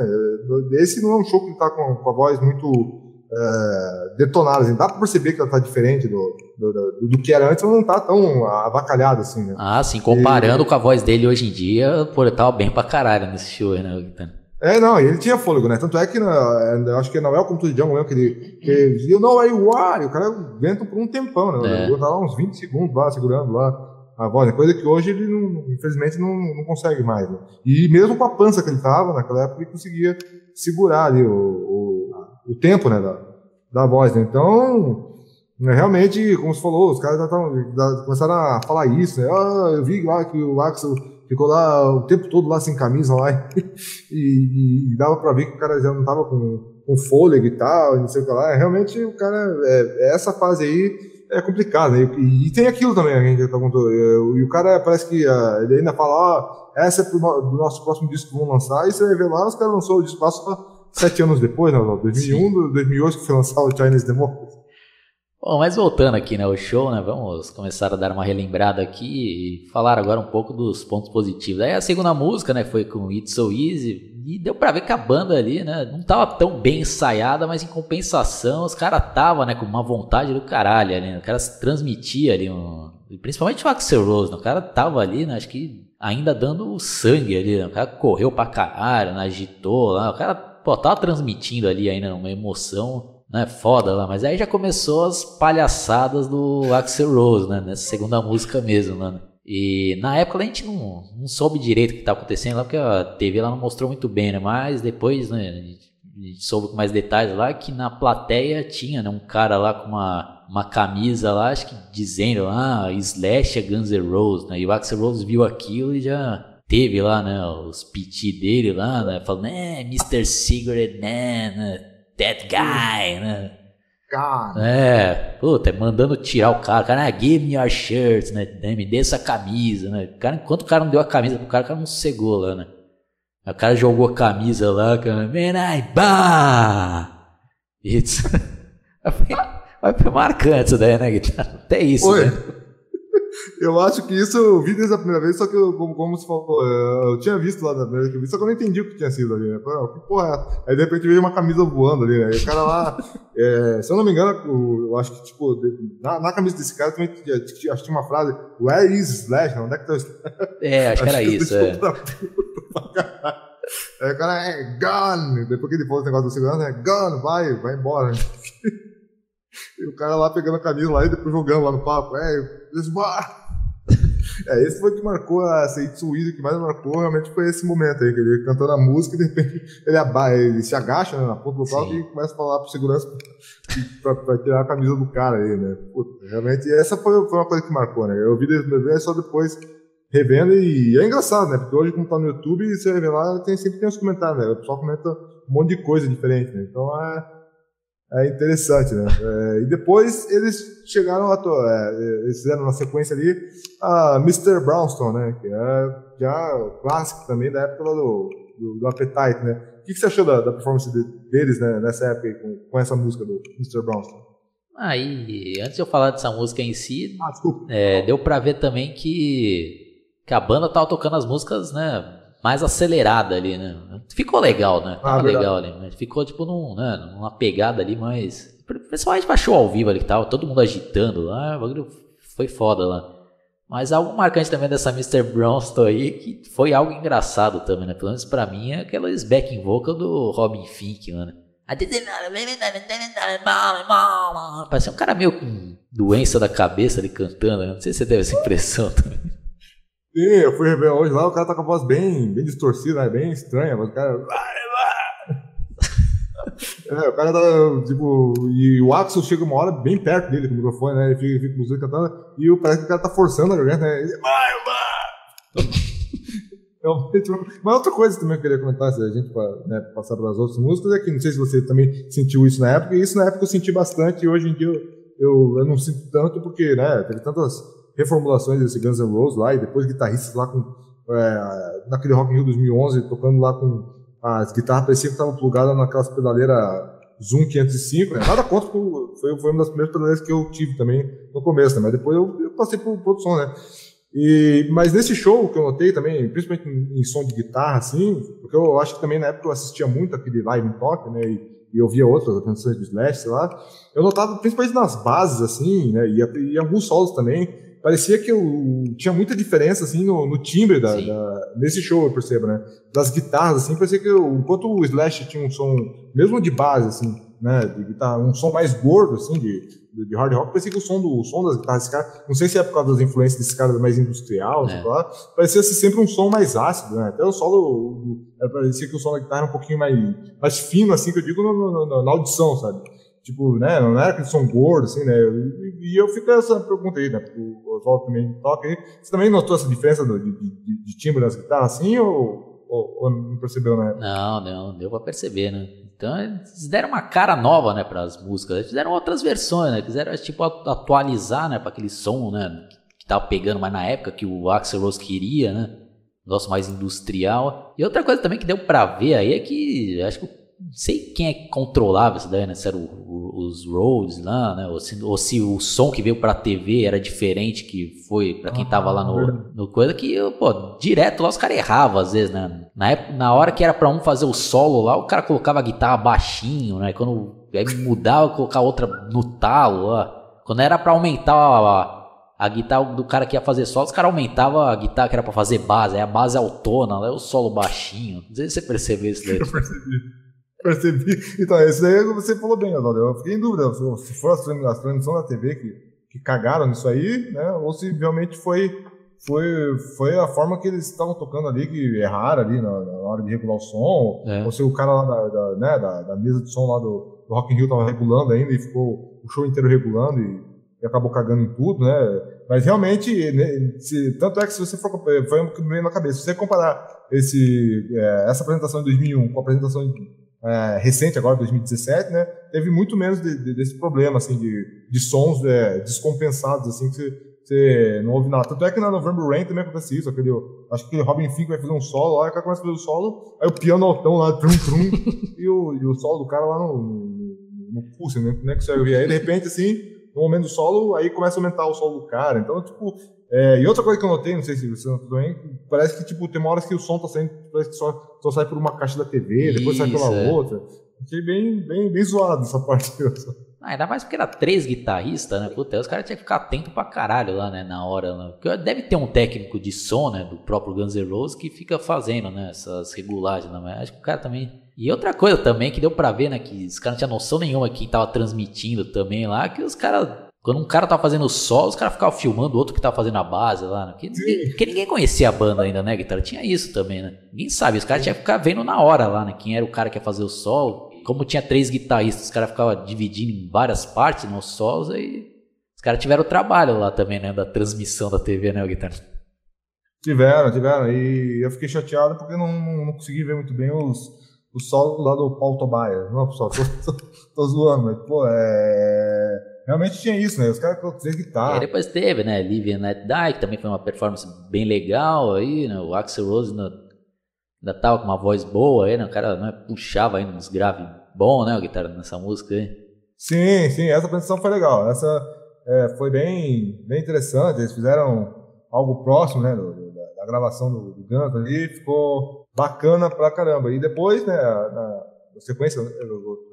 esse não é um show que ele tá com, com a voz muito é, detonadas. Assim. Dá para perceber que ela tá diferente do, do, do, do, que era antes, ela não tá tão avacalhada assim, né? Ah, sim, comparando e... com a voz dele hoje em dia, pô, ele tava bem pra caralho nesse show, né? É, não, ele tinha fôlego, né? Tanto é que, na, acho que na Welcome to the Jungle mesmo, que ele, que ele dizia, não, aí o ar, o cara aguenta por um tempão, né? É. Tá lá uns 20 segundos lá, segurando lá a voz, né? coisa que hoje ele, não, infelizmente, não, não consegue mais, né? E mesmo com a pança que ele tava, naquela época, ele conseguia segurar ali o, o tempo né, da, da voz. Né? Então, né, realmente, como você falou, os caras já tavam, já começaram a falar isso. Né? Ah, eu vi lá que o Axel ficou lá o tempo todo lá sem camisa lá e, e, dava para ver que o cara já não tava com, com fôlego e tal, não sei o que lá. Realmente o cara, é, é essa fase aí é complicada. Né? E, e, tem aquilo também, a gente tá contando. E o cara parece que uh, ele ainda fala, ó, oh, essa é pro, do nosso próximo disco que vão lançar, e você vai ver lá, os caras lançou o disco só sete anos depois, né? 2001, Sim. 2008 que foi lançado o Chinese Democracy. Bom, mas voltando aqui, né, o show, né, vamos começar a dar uma relembrada aqui e falar agora um pouco dos pontos positivos. Aí a segunda música, né, foi com It's So Easy e deu pra ver que a banda ali, né, não tava tão bem ensaiada, mas em compensação os caras tava, né, com uma vontade do caralho ali, né, o cara transmitia ali, um, principalmente o Axel Rose, né, o cara tava ali, né, acho que ainda dando sangue ali, né, o cara correu pra caralho, né, agitou lá, o cara, pô, tava transmitindo ali ainda uma emoção né, foda lá, mas aí já começou as palhaçadas do Axel Rose, né, nessa segunda música mesmo, né. E na época a gente não, não soube direito o que estava acontecendo lá, porque a TV lá não mostrou muito bem, né, mas depois, né, a gente, a gente soube com mais detalhes lá que na plateia tinha, né, um cara lá com uma, uma camisa lá, acho que dizendo, ah, Slash é Guns N' Roses, né, e o Axel Rose viu aquilo e já teve lá, né, os piti dele lá, né, falando, né, Mr. Cigarette Man, that guy, né? God. É, puta, mandando tirar o cara, cara, ah, give me your shirt, né? Me dê essa camisa, né? Cara, enquanto o cara não deu a camisa pro cara, o cara não cegou lá, né? O cara jogou a camisa lá, cara, man, I bah! It's... Foi marcante isso daí, né, Guitarra? Até isso, Oi. né? Eu acho que isso eu vi desde a primeira vez, só que eu, como, como você falou, é, eu tinha visto lá na primeira vez que eu vi, só que eu não entendi o que tinha sido ali, né? Falei, que porra é? Aí de repente veio uma camisa voando ali, né? E o cara lá, é, se eu não me engano, eu acho que, tipo, na, na camisa desse cara também tinha, acho que tinha uma frase, Where is Slash? Onde é que tá o É, acho, acho que era que isso, é. Aí o cara é gun, depois que ele falou esse negócio do segurança, é gun, vai, vai embora. E o cara lá pegando a camisa lá e depois jogando lá no papo. É, é esse foi o que marcou a Seitsuído, que mais marcou realmente foi esse momento aí, que ele cantando a música e de repente ele, aba ele se agacha né, na ponta do palco e começa a falar pro segurança pra, pra, tirar a camisa do cara aí, né? Puta, realmente, essa foi, foi uma coisa que marcou, né? Eu vi desde só depois revendo e é engraçado, né? Porque hoje, como tá no YouTube, você vê lá, tem, sempre tem os comentários, né? O pessoal comenta um monte de coisa diferente, né? Então é é interessante, né? É, e depois eles chegaram a. É, eles fizeram na sequência ali a Mr. Brownstone, né? Que é já clássico também da época do, do, do Appetite, né? O que, que você achou da, da performance de, deles né, nessa época com, com, essa música do Mr. Brownstone? Aí, antes de eu falar dessa música em si, ah, é, deu pra ver também que, que a banda tava tocando as músicas, né? Mais acelerada ali, né? Ficou legal, né? Ah, legal ali, mas ficou tipo num, né, numa pegada ali mais. Principalmente pra show ao vivo ali que tava, todo mundo agitando lá, o bagulho foi foda lá. Mas algo marcante também dessa Mr. Bronston aí, que foi algo engraçado também, né? Pelo menos pra mim, é aquelas backing vocal do Robin Fink, mano. Parece um cara meio com doença da cabeça ali cantando, né? Não sei se você teve essa impressão também. Sim, eu fui rever hoje lá, o cara tá com a voz bem, bem distorcida, né? bem estranha, mas o cara. É, o cara tá, tipo, e o Axel chega uma hora bem perto dele com o microfone, né? Ele fica, fica com cantando, e parece que o cara tá forçando a garganta, né? Ele, vai, vai! Mas outra coisa também que eu queria comentar, se a gente né, passar para as outras músicas, é que não sei se você também sentiu isso na época, e isso na época eu senti bastante, e hoje em dia eu, eu, eu não sinto tanto, porque, né, teve tantas reformulações desse Guns N' Roses lá, e depois guitarristas lá com, é, naquele Rock in Rio 2011, tocando lá com as guitarras pareciam que estavam plugadas naquelas pedaleiras Zoom 505, né? nada contra, foi, foi uma das primeiras pedaleiras que eu tive também no começo, né? mas depois eu, eu passei por produção, né? E, mas nesse show que eu notei também, principalmente em, som de guitarra, assim, porque eu acho que também na época eu assistia muito aquele live em Tóquio, né? E, e outras atenções de Slash, sei lá, eu notava principalmente nas bases, assim, né? E, e alguns solos também, parecia que eu tinha muita diferença assim no, no timbre da, da, nesse show eu percebo né? Das guitarras assim parecia que eu, enquanto o Slash tinha um som mesmo de base assim né? De guitarra um som mais gordo assim de, de hard rock parecia que o som do o som das guitarras desse cara não sei se é por causa das influências desse cara mais industrial é. lá, parecia ser sempre um som mais ácido né? Até o solo parecia que o som da guitarra era um pouquinho mais mais fino assim que eu digo no, no, na audição sabe tipo, né, não era aquele som gordo, assim, né, e, e eu fico essa pergunta aí, né, porque o Oswaldo também toca aí, você também notou essa diferença do, de, de, de, timbre das guitarras, assim, ou, ou, ou não percebeu, né? Não, não, deu pra perceber, né. Então eles deram uma cara nova, né, para as músicas. Eles fizeram outras versões, né? Quiseram tipo atualizar, né, para aquele som, né, que tava pegando mais na época que o Axel Rose queria, né? Negócio mais industrial. E outra coisa também que deu para ver aí é que acho que não sei quem é que controlava isso daí, né? Se era o, o, os roads lá, né? Ou se, ou se, o som que veio pra TV era diferente que foi para quem tava lá no, no coisa, que, pô, direto lá os caras erravam às vezes, né? Na, época, na hora que era pra um fazer o solo lá, o cara colocava a guitarra baixinho, né? Quando aí mudava, colocar outra no talo lá. Quando era para aumentar a, a, guitarra do cara que ia fazer solo, os caras aumentavam a guitarra que era para fazer base, aí a base autona, lá o solo baixinho. Não sei se você percebeu isso daí. Eu percebi. Percebi. Então, esse daí você falou bem, Oswaldo. Eu fiquei em dúvida se for as transmissões da TV que, que cagaram nisso aí, né? Ou se realmente foi, foi, foi a forma que eles estavam tocando ali, que erraram ali na, na hora de regular o som. É. Ou se o cara lá da, da, né, da, da, mesa de som lá do, do Rock in Rio tava regulando ainda e ficou o show inteiro regulando e, e acabou cagando em tudo, né? Mas realmente, né, se, tanto é que se você for. Foi o que me veio na cabeça. Se você comparar esse, é, essa apresentação de 2001 com a apresentação de é, recente, agora 2017, né, teve muito menos de, de, desse problema, assim, de, de sons é, descompensados, assim, que você, não ouve nada. Tanto é que na November Rain também acontece isso, aquele, acho que Robin Fink vai fazer um solo, aí o cara começa a fazer o solo, aí o piano altão lá, trum, trum, e, o, e o solo do cara lá no, no, no pulso, né, é que você ouvir? Aí, de repente, assim, no momento do solo, aí começa a aumentar o solo do cara, então, tipo, é, e outra coisa que eu notei, não sei se você notou também, parece que tipo, tem uma hora que o som tá saindo, parece que só, só sai por uma caixa da TV, depois sai pela é. outra. Achei bem, bem, bem zoado essa parte. Ah, ainda mais porque era três guitarristas, né? Puta, os caras tinham que ficar atento pra caralho lá, né? Na hora. Né? Porque deve ter um técnico de som, né? Do próprio Guns N' Roses que fica fazendo, né? Essas regulagens, né? Mas acho que o cara também. E outra coisa também que deu pra ver, né? Que os caras não tinham noção nenhuma quem tava transmitindo também lá, que os caras quando um cara tava fazendo o solo, os caras ficavam filmando o outro que tava fazendo a base lá. Né? Porque, ninguém, porque ninguém conhecia a banda ainda, né, guitarra? Tinha isso também, né? Ninguém sabe. Os caras tinham que ficar vendo na hora lá, né? Quem era o cara que ia fazer o solo. Como tinha três guitarristas, os caras ficavam dividindo em várias partes nos solos. Aí os caras tiveram trabalho lá também, né? Da transmissão da TV, né, guitarra? Tiveram, tiveram. E eu fiquei chateado porque não, não, não consegui ver muito bem os, os solos lá do Paul Tobias. Não, pessoal, tô, tô, tô zoando, mas, pô, é realmente tinha isso, né? Os caras colocavam guitarra. E depois teve, né? Live and Let Die, que também foi uma performance bem legal aí, né? O Axel Rose ainda, ainda tava com uma voz boa aí, né? O cara né, puxava ainda uns graves bom, né? A guitarra nessa música aí. Sim, sim, essa apresentação foi legal. Essa é, foi bem, bem interessante. Eles fizeram algo próximo, né? Do, da, da, gravação do, do Guns ali, ficou bacana pra caramba. E depois, né? Na, sequência, eu,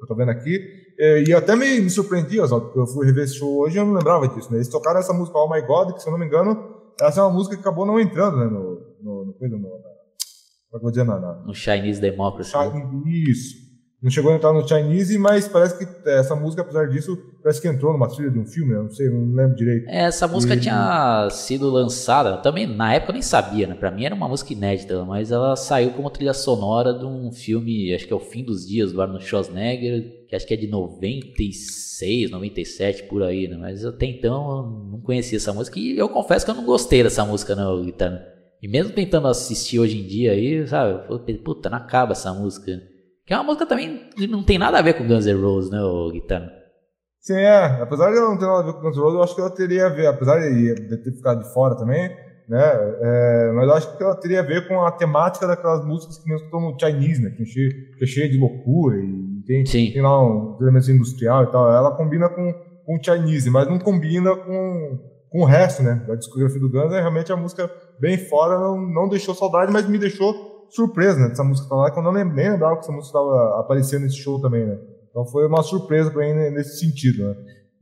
eu tô vendo aqui, é, e eu até me, me surpreendi, Oswaldo, porque eu fui rever esse show hoje e eu não lembrava disso, né? Eles tocaram essa música Oh My God, que se eu não me engano, essa é uma música que acabou não entrando, né? No, no, no, no, no, no, no, no Chinese Democracy. Né? Isso. Não chegou a entrar no Chinese, mas parece que essa música, apesar disso, parece que entrou numa trilha de um filme, eu não sei, não lembro direito. É, essa música e... tinha sido lançada, também na época eu nem sabia, né? Pra mim era uma música inédita, mas ela saiu como trilha sonora de um filme, acho que é O Fim dos Dias, do Arnold Schwarzenegger, que acho que é de 96, 97, por aí, né? Mas até então eu não conhecia essa música e eu confesso que eu não gostei dessa música, não, Guitarra. E mesmo tentando assistir hoje em dia aí, sabe? Puta, não acaba essa música. Que é uma música também que não tem nada a ver com Guns N' Roses, né, o Guitarra? Sim, é. Apesar de ela não ter nada a ver com Guns N' Roses, eu acho que ela teria a ver, apesar de ter ficado de fora também, né? É, mas eu acho que ela teria a ver com a temática daquelas músicas que mesmo estão no Chinese, né? Que é cheio, que é de loucura e tem, tem lá um elemento industrial e tal. Ela combina com, com o Chinese, mas não combina com, com o resto, né? Da discografia do Guns é realmente a música bem fora, não, não deixou saudade, mas me deixou surpresa, né? Dessa música tá lá, que eu não nem lembrava que essa música estava aparecendo nesse show também, né? Então foi uma surpresa para mim nesse sentido, né?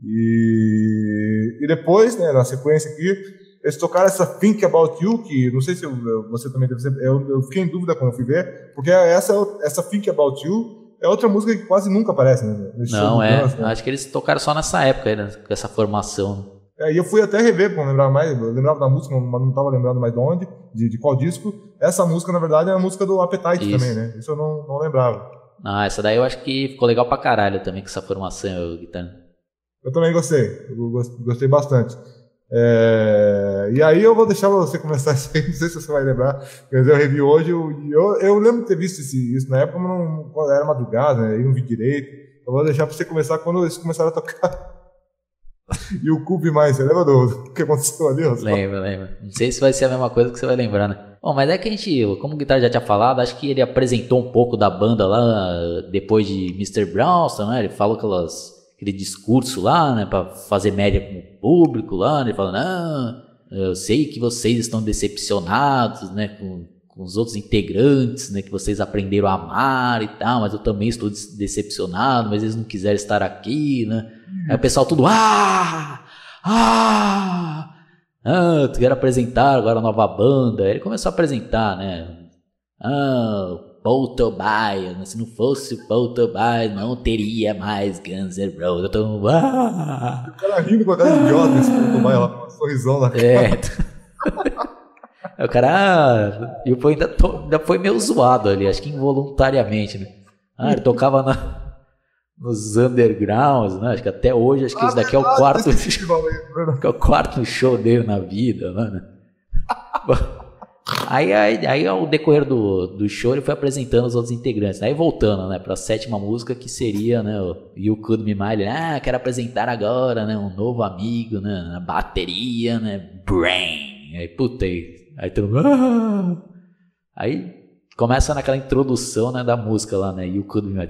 E, e depois, né, na sequência aqui, eles tocaram essa Think About You, que não sei se você também deve ser, eu, eu, fiquei em dúvida quando eu fui ver, porque essa, essa Think About You é outra música que quase nunca aparece, né? Não, é, dance, né? acho que eles tocaram só nessa época, aí, né, com essa formação. É, e eu fui até rever, para não lembrar mais, eu lembrava da música, mas não estava lembrando mais de onde, de, de, qual disco. Essa música, na verdade, é a música do Appetite Isso. também, né? Isso eu não, não lembrava. Ah, essa daí eu acho que ficou legal pra caralho também com essa formação, Guitarra. Eu também gostei, eu gostei bastante. É, e aí eu vou deixar você começar isso aí, não sei se você vai lembrar, mas eu revi hoje, eu, eu, eu lembro de ter visto esse, isso na época, mas não, era madrugada, né, eu não vi direito. Eu vou deixar pra você começar quando eles começaram a tocar. E o Cube mais, você lembra do, que aconteceu ali? Lembro, lembro. Não sei se vai ser a mesma coisa que você vai lembrar, né? Bom, mas é que a gente, como o Guitar já tinha falado, acho que ele apresentou um pouco da banda lá depois de Mr. Brownstone, né? Ele falou aquelas, aquele discurso lá, né? Pra fazer média com o público lá, né? Ele falando, ah, eu sei que vocês estão decepcionados, né? Com, com os outros integrantes, né? Que vocês aprenderam a amar e tal, mas eu também estou decepcionado, mas eles não quiseram estar aqui, né? Aí o pessoal tudo, ah! Ah! Ah, tu quer apresentar agora a nova banda. Aí ele começou a apresentar, né? Ah, Paul Tobias. Se não fosse o Paul Tobias, não teria mais Guns N' Roses. Eu tô... Ah! O cara rindo com a cara idiota, esse Paul Tobias lá, com um sorrisão na cara. É. o cara... Ah, e o Paul ainda, to... ainda foi meio zoado ali, acho que involuntariamente, né? Ah, ele tocava na nos undergrounds, né? Acho que até hoje, acho que ah, esse daqui é o quarto, é o quarto show dele na vida, né? aí, aí, aí, ao decorrer do, do show, ele foi apresentando os outros integrantes. Aí voltando, né, para a sétima música, que seria, né, o You Could Me Mine. Ah, quero apresentar agora, né, um novo amigo, né, na bateria, né, Brain. Aí, puta, aí, aí todo mundo... Ah! Aí começa naquela introdução, né, da música lá, né, You Could Me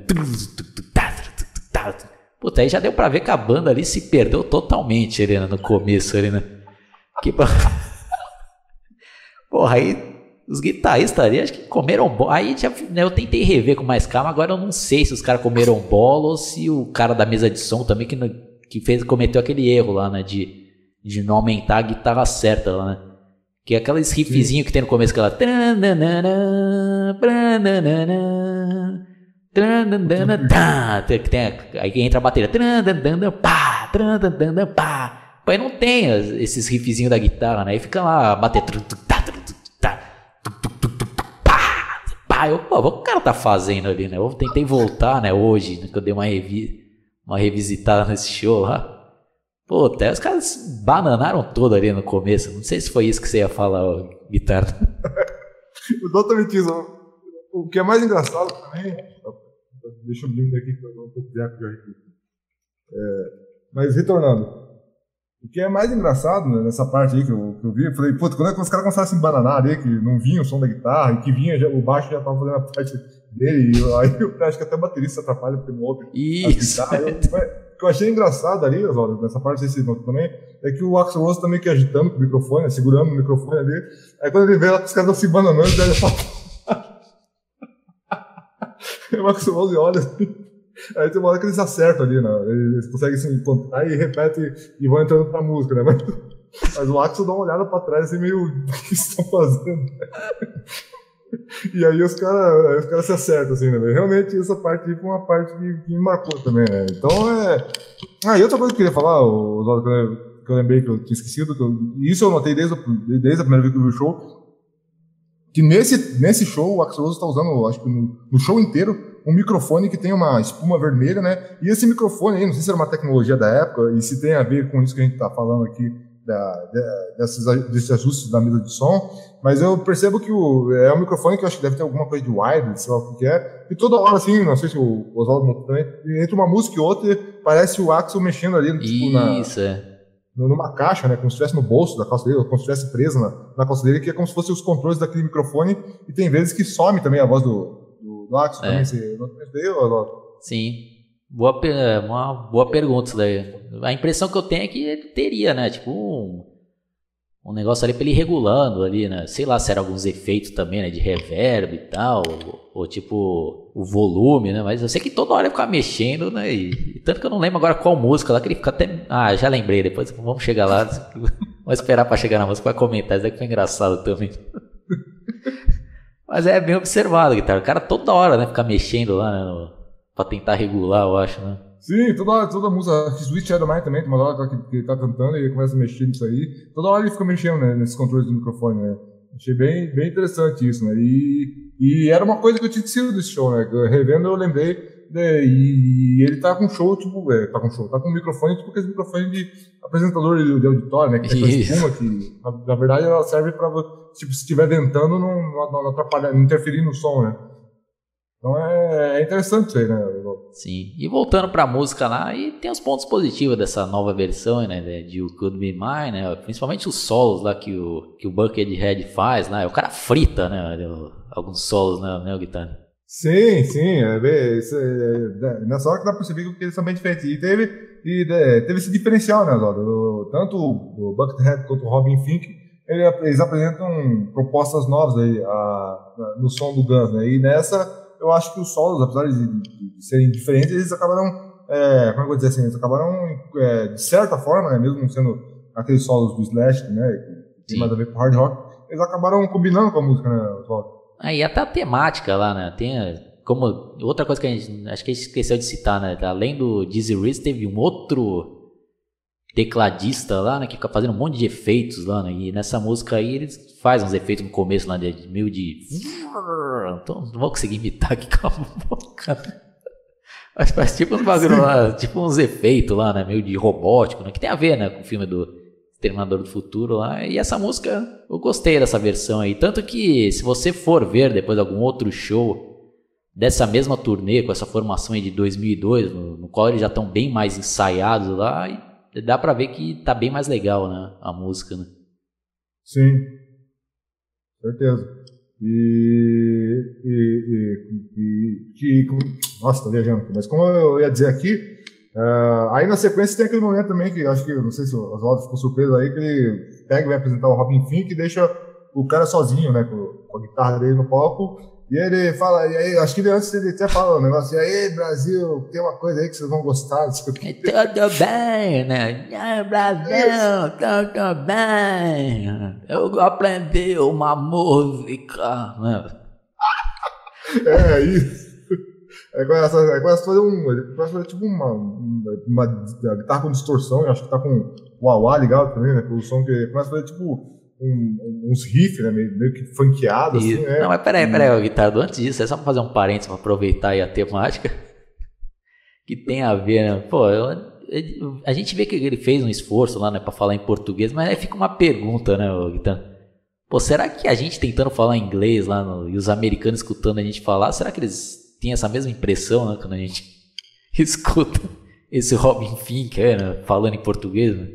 Mine. Puta, aí já deu pra ver que a banda ali se perdeu totalmente, Helena, no começo, Helena. Que... Porra, aí os guitarristas ali acho que comeram bola. Aí já, né, eu tentei rever com mais calma, agora eu não sei se os caras comeram bola ou se o cara da mesa de som também que, que fez, cometeu aquele erro lá, né, de, de não aumentar a guitarra certa lá, né. Que é aqueles riffzinho que tem no começo, aquela... Aí entra a bateria. Aí não tem esses riffzinhos da guitarra, né? Aí fica lá batendo. Pá, eu, pô, o que o cara tá fazendo ali, né? Eu tentei voltar, né, hoje, né, que eu dei uma, revi uma revisitada nesse show lá. Pô, até os caras bananaram todo ali no começo. Não sei se foi isso que você ia falar, ó, guitarra. Exatamente isso. O que é mais engraçado também deixa eu abrir aqui para um pouco de época já é, Mas retornando. O que é mais engraçado né, nessa parte aí que eu, que eu vi, eu falei, puta, quando, é os caras começaram a se embananar ali, que não vinha o som da guitarra, e que vinha, já, o baixo já tava fazendo a parte dele, e aí eu acho que até o baterista atrapalha porque não ouve Isso. as guitarras. o que eu achei engraçado ali, Oswaldo, nessa parte desse noto também, é que o Axel Rose também que agitando com o microfone, né, segurando o microfone ali, aí quando ele vê lá que os caras estão se embananando, ele fala. o Axel Rose olha assim. Aí tem uma hora que eles acertam ali, né? Eles conseguem se encontrar e repetem e vão entrando pra música, né? Mas, mas o Axel dá uma olhada pra trás assim, meio. O que estão fazendo? E aí os caras os cara se acertam, assim, né? Realmente essa parte aí foi uma parte que, que me marcou também, né? Então é. Ah, e outra coisa que eu queria falar, Oswaldo, que eu lembrei que eu tinha esquecido, que eu... isso eu notei desde, desde a primeira vez que eu vi o show, que nesse, nesse show o Axel Rose está usando, acho que no, no, show inteiro, um microfone que tem uma espuma vermelha, né? E esse microfone aí, não sei se era uma tecnologia da época e se tem a ver com isso que a gente está falando aqui, da, desses, desses ajustes da mesa de som, mas eu percebo que o, é um microfone que acho que deve ter alguma coisa de wireless, sei lá o que é, e toda hora assim, não sei se o Oswaldo também, entre uma música e outra, parece o Axel mexendo ali, tipo, na... Isso, é numa caixa, né, como se estivesse no bolso da calça dele, ou como se estivesse presa na, na calça dele, que é como se fossem os controles daquele microfone, e tem vezes que some também a voz do, do, do Axel, é. também, você não Sim, boa, uma boa pergunta isso daí. A impressão que eu tenho é que ele teria, né, tipo um, um negócio ali pra ele ir regulando ali, né, sei lá se era alguns efeitos também, né, de reverb e tal, ou, ou tipo o volume, né? Mas eu sei que toda hora ele fica mexendo, né? E, e, tanto que eu não lembro agora qual música lá, que ele fica até. Ah, já lembrei, depois vamos chegar lá. vamos esperar para chegar na música para comentar. Isso daqui foi engraçado também. Mas é bem observado, guitarra. O cara toda hora, né? Fica mexendo lá, né? No, pra tentar regular, eu acho, né? Sim, toda hora, toda música. Switch Shadow Mine também, tem uma hora que ele tá cantando e ele começa a mexer nisso aí. Toda hora ele fica mexendo, né? Nesses controles do microfone, né? Achei bem, bem interessante isso, né? E, e era uma coisa que eu tinha sido desse show, né? Revendo eu lembrei é, e, e, ele tá com show, tipo, é, tá com show, tá com microfone, tipo aquele microfone de apresentador de, de auditório, né? Que tem aquela espuma que, na, na, verdade, ela serve pra, tipo, se estiver ventando, não, não, não atrapalhar, não interferir no som, né? Então é, é interessante isso aí, né? Sim. E voltando pra música lá, e tem os pontos positivos dessa nova versão, né? De You Could Be Mine, né? Principalmente os solos lá que o, que o Buckethead faz, né? O cara frita, né? Alguns solos, né, né guitarra? Sim, sim. É, é, é, nessa hora que dá pra perceber que eles são bem diferentes. E teve, e, é, teve esse diferencial, né, Zó? Tanto o Buckethead quanto o Robin Fink, eles apresentam propostas novas aí a, no som do Guns, né? E nessa, eu acho que os solos, apesar de, de, serem diferentes, eles acabaram, é, como é que eu vou dizer assim, eles acabaram, é, de certa forma, né, mesmo sendo aqueles solos do Slash, né, que tem mais a ver com hard rock, eles acabaram combinando com a música, né, os solos. Ah, e até a temática lá, né? Tem como outra coisa que a gente acho que a gente esqueceu de citar, né? Além do Dizzy Reese, teve um outro tecladista lá, né, que fica fazendo um monte de efeitos lá, né? E nessa música aí eles fazem uns efeitos no começo lá de meio de então não vou conseguir imitar aqui com a boca. Né? Mas faz tipo uns bagulho lá, tipo uns efeitos lá, né, meio de robótico, né, que tem a ver, né, com o filme do Terminador do Futuro lá. E essa música, eu gostei dessa versão aí. Tanto que, se você for ver depois algum outro show dessa mesma turnê, com essa formação aí de 2002, no, no qual eles já estão bem mais ensaiados lá, dá pra ver que tá bem mais legal, né? A música, né? Sim, certeza. E, e, e, e, nossa, tô viajando, mas como eu ia dizer aqui, Uh, aí na sequência tem aquele momento também que acho que, não sei se o Oswaldo ficou surpreso aí, que ele pega e vai apresentar o Robin Fink e deixa o cara sozinho, né, com, a guitarra dele no palco. E ele fala, e aí, acho que ele antes ele até fala um negócio, e aí, Brasil, tem uma coisa aí que vocês vão gostar. Aqui. Tudo bem, né? É, Brasil, tudo bem. Eu aprendi uma música, né? é, isso. É começa, é começa a fazer um. Ele começa a fazer tipo uma, uma, uma guitarra com distorção, eu acho que tá com o auá ligado também, né? Com o som que começa a fazer tipo. Um, uns riffs, né? Meio, meio que funkeado, assim, né? Não, mas peraí, peraí, o guitarra antes disso, é só pra fazer um parênteses pra aproveitar aí a temática. Que tem a ver, né? Pô, eu, a gente vê que ele fez um esforço lá, né, pra falar em português, mas aí fica uma pergunta, né, Guitarra? Pô, será que a gente tentando falar inglês lá no, e os americanos escutando a gente falar, será que eles tem essa mesma impressão né, quando a gente escuta esse Robin Fink né, falando em português. Né?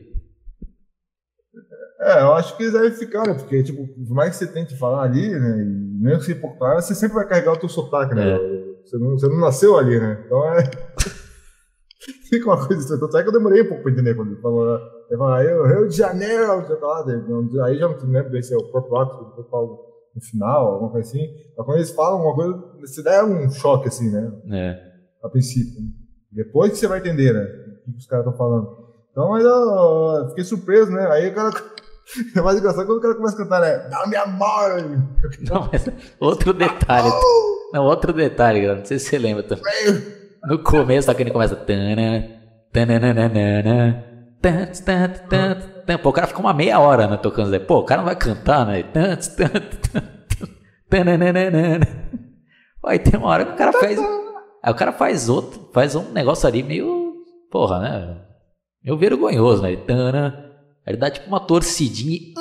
É, eu acho que eles devem ficar, né? Porque, tipo, por mais que você tente falar ali, né? E mesmo que você popular, você sempre vai carregar o teu sotaque, né? É. Você, não, você não nasceu ali, né? Então é. Fica uma coisa. Tanto é que eu demorei um pouco pra entender quando ele falou. Né? Ele falou, ah, eu, Rio de Janeiro, aí já não lembro bem se é o próprio ato que eu falo no final, alguma coisa assim. Mas quando eles falam alguma coisa, você dá um choque, assim, né? É. A princípio. Depois que você vai entender, né? O que os caras estão falando. Então, mas eu, fiquei surpreso, né? Aí o cara. É mais engraçado quando o cara começa a cantar, né? Dá minha mãe! Não, mas outro detalhe. Não, outro detalhe, não sei se você lembra também. No começo, tá que ele começa. Pô, o cara fica uma meia hora né, tocando. Pô, o cara não vai cantar, né? Aí tem uma hora que o cara faz. Aí o cara faz outro, faz um negócio ali meio. Porra, né? Meio vergonhoso, né? Ele dá tipo uma torcidinha e.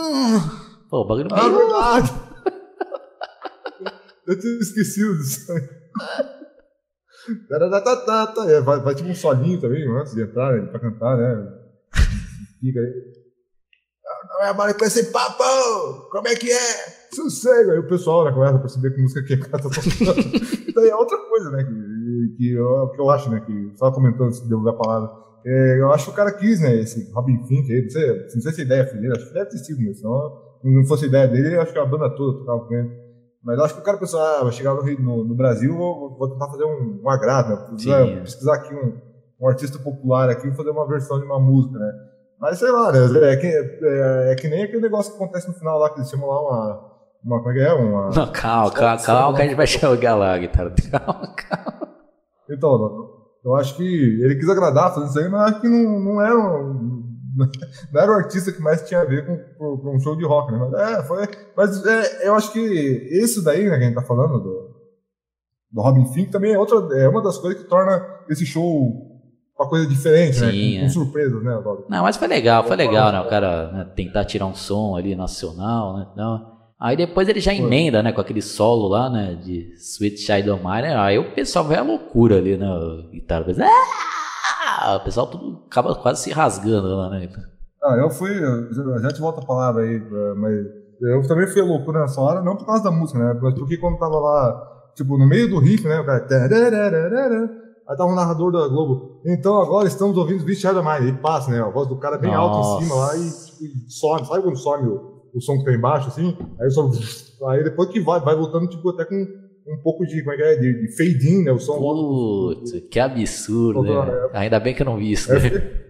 Pô, o bagulho meio. Ah, verdade! Eu tinha esquecido disso. É, vai, vai tipo um solinho também, antes de entrar, né, pra cantar, né? Fica aí. Não é com esse papo! Como é que é? Sossego! Aí o pessoal né, começa a perceber que música que é cara tá tocando. então é outra coisa, né? Que, que, eu, que eu acho, né? Que estava comentando se deu a palavra. É, eu acho que o cara quis, né? Esse Robin Fink aí, não sei, não sei se a ideia foi dele, acho que deve ter sido mesmo. Senão, não fosse ideia dele, acho que a banda toda tocava com ele. Mas eu acho que o cara pensou, ah, vai chegar no, no, no Brasil, vou, vou, tentar fazer um, um agrado, né? Pesquisar, pesquisar aqui um, um artista popular aqui e fazer uma versão de uma música, né? Mas sei lá, né? É que, é, é que nem aquele negócio que acontece no final lá, que eles chamam lá uma. uma como é que é? Uma. Não, calma, calma, calma, que a gente vai chegar lá, guitarra. Calma, calma. Então, eu acho que ele quis agradar fazendo isso aí, mas acho que não, não um, não era o artista que mais tinha a ver com, com, um show de rock, né? Mas, é, foi, mas é, eu acho que isso daí, né, que a gente tá falando, do, do Robin Fink, também é, outra, é uma das coisas que torna esse show uma coisa diferente, né? Sim, né? Com, é. surpresas, né? Não, mas foi legal, foi legal, né? O cara né, tentar tirar um som ali nacional, né? Então, aí depois ele já emenda, né? Com aquele solo lá, né? De Sweet Child of Mine. Aí o pessoal vai à loucura ali, né? O guitarra. Ah! O pessoal tudo acaba quase se rasgando lá, né? Ah, eu fui, eu já te volto a palavra aí, mas eu também fui a loucura nessa hora, não por causa da música, né? Mas porque quando tava lá, tipo, no meio do riff, né? O cara. Aí tava um narrador da Globo. Então agora estamos ouvindo Beast Shadow Mind. Ele passa, né? A voz do cara bem Nossa. alta em cima lá e, tipo, some. Sabe quando some o, o som que tá embaixo, assim? Aí, só, aí depois que vai, vai voltando, tipo, até com um pouco de, como é que é, de, de fade in, né? O som. Putz, que absurdo, né? Ainda bem que eu não vi isso, né? É,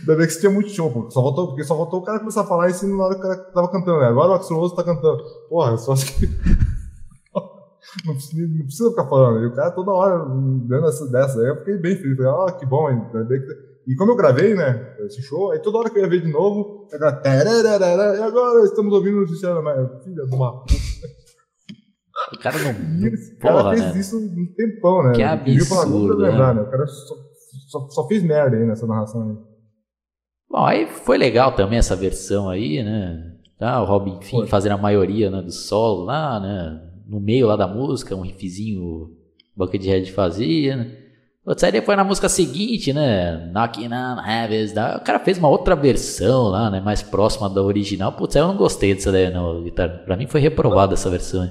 Ainda bem que você tinha muito show, porque só voltou, porque só voltou o cara começar a falar isso na hora que o cara tava cantando, né? Agora o Axel Rose tá cantando. Porra, eu só acho que. não, precisa, não precisa ficar falando. E o cara toda hora dando essa dessa. Aí eu fiquei bem feliz. Falei, ah, que bom. Ainda bem que... E como eu gravei, né, esse show, aí toda hora que eu ia ver de novo, era e agora estamos ouvindo o Cristiano Maia, filha do uma O cara não. O cara fez né? isso um tempão, né? Que absurdo. Lembrar, né? O cara só, só, só, fez merda aí nessa narração aí. Bom, aí foi legal também essa versão aí, né? Tá, o Robin Finn fazendo a maioria né, do solo lá, né? no meio lá da música, um riffzinho Buckethead fazia, né? Putz, aí depois na música seguinte, né? Knocking on Heavens, o cara fez uma outra versão lá, né? Mais próxima da original. Putz, aí eu não gostei dessa daí, não, guitarra. Pra mim foi reprovada essa versão.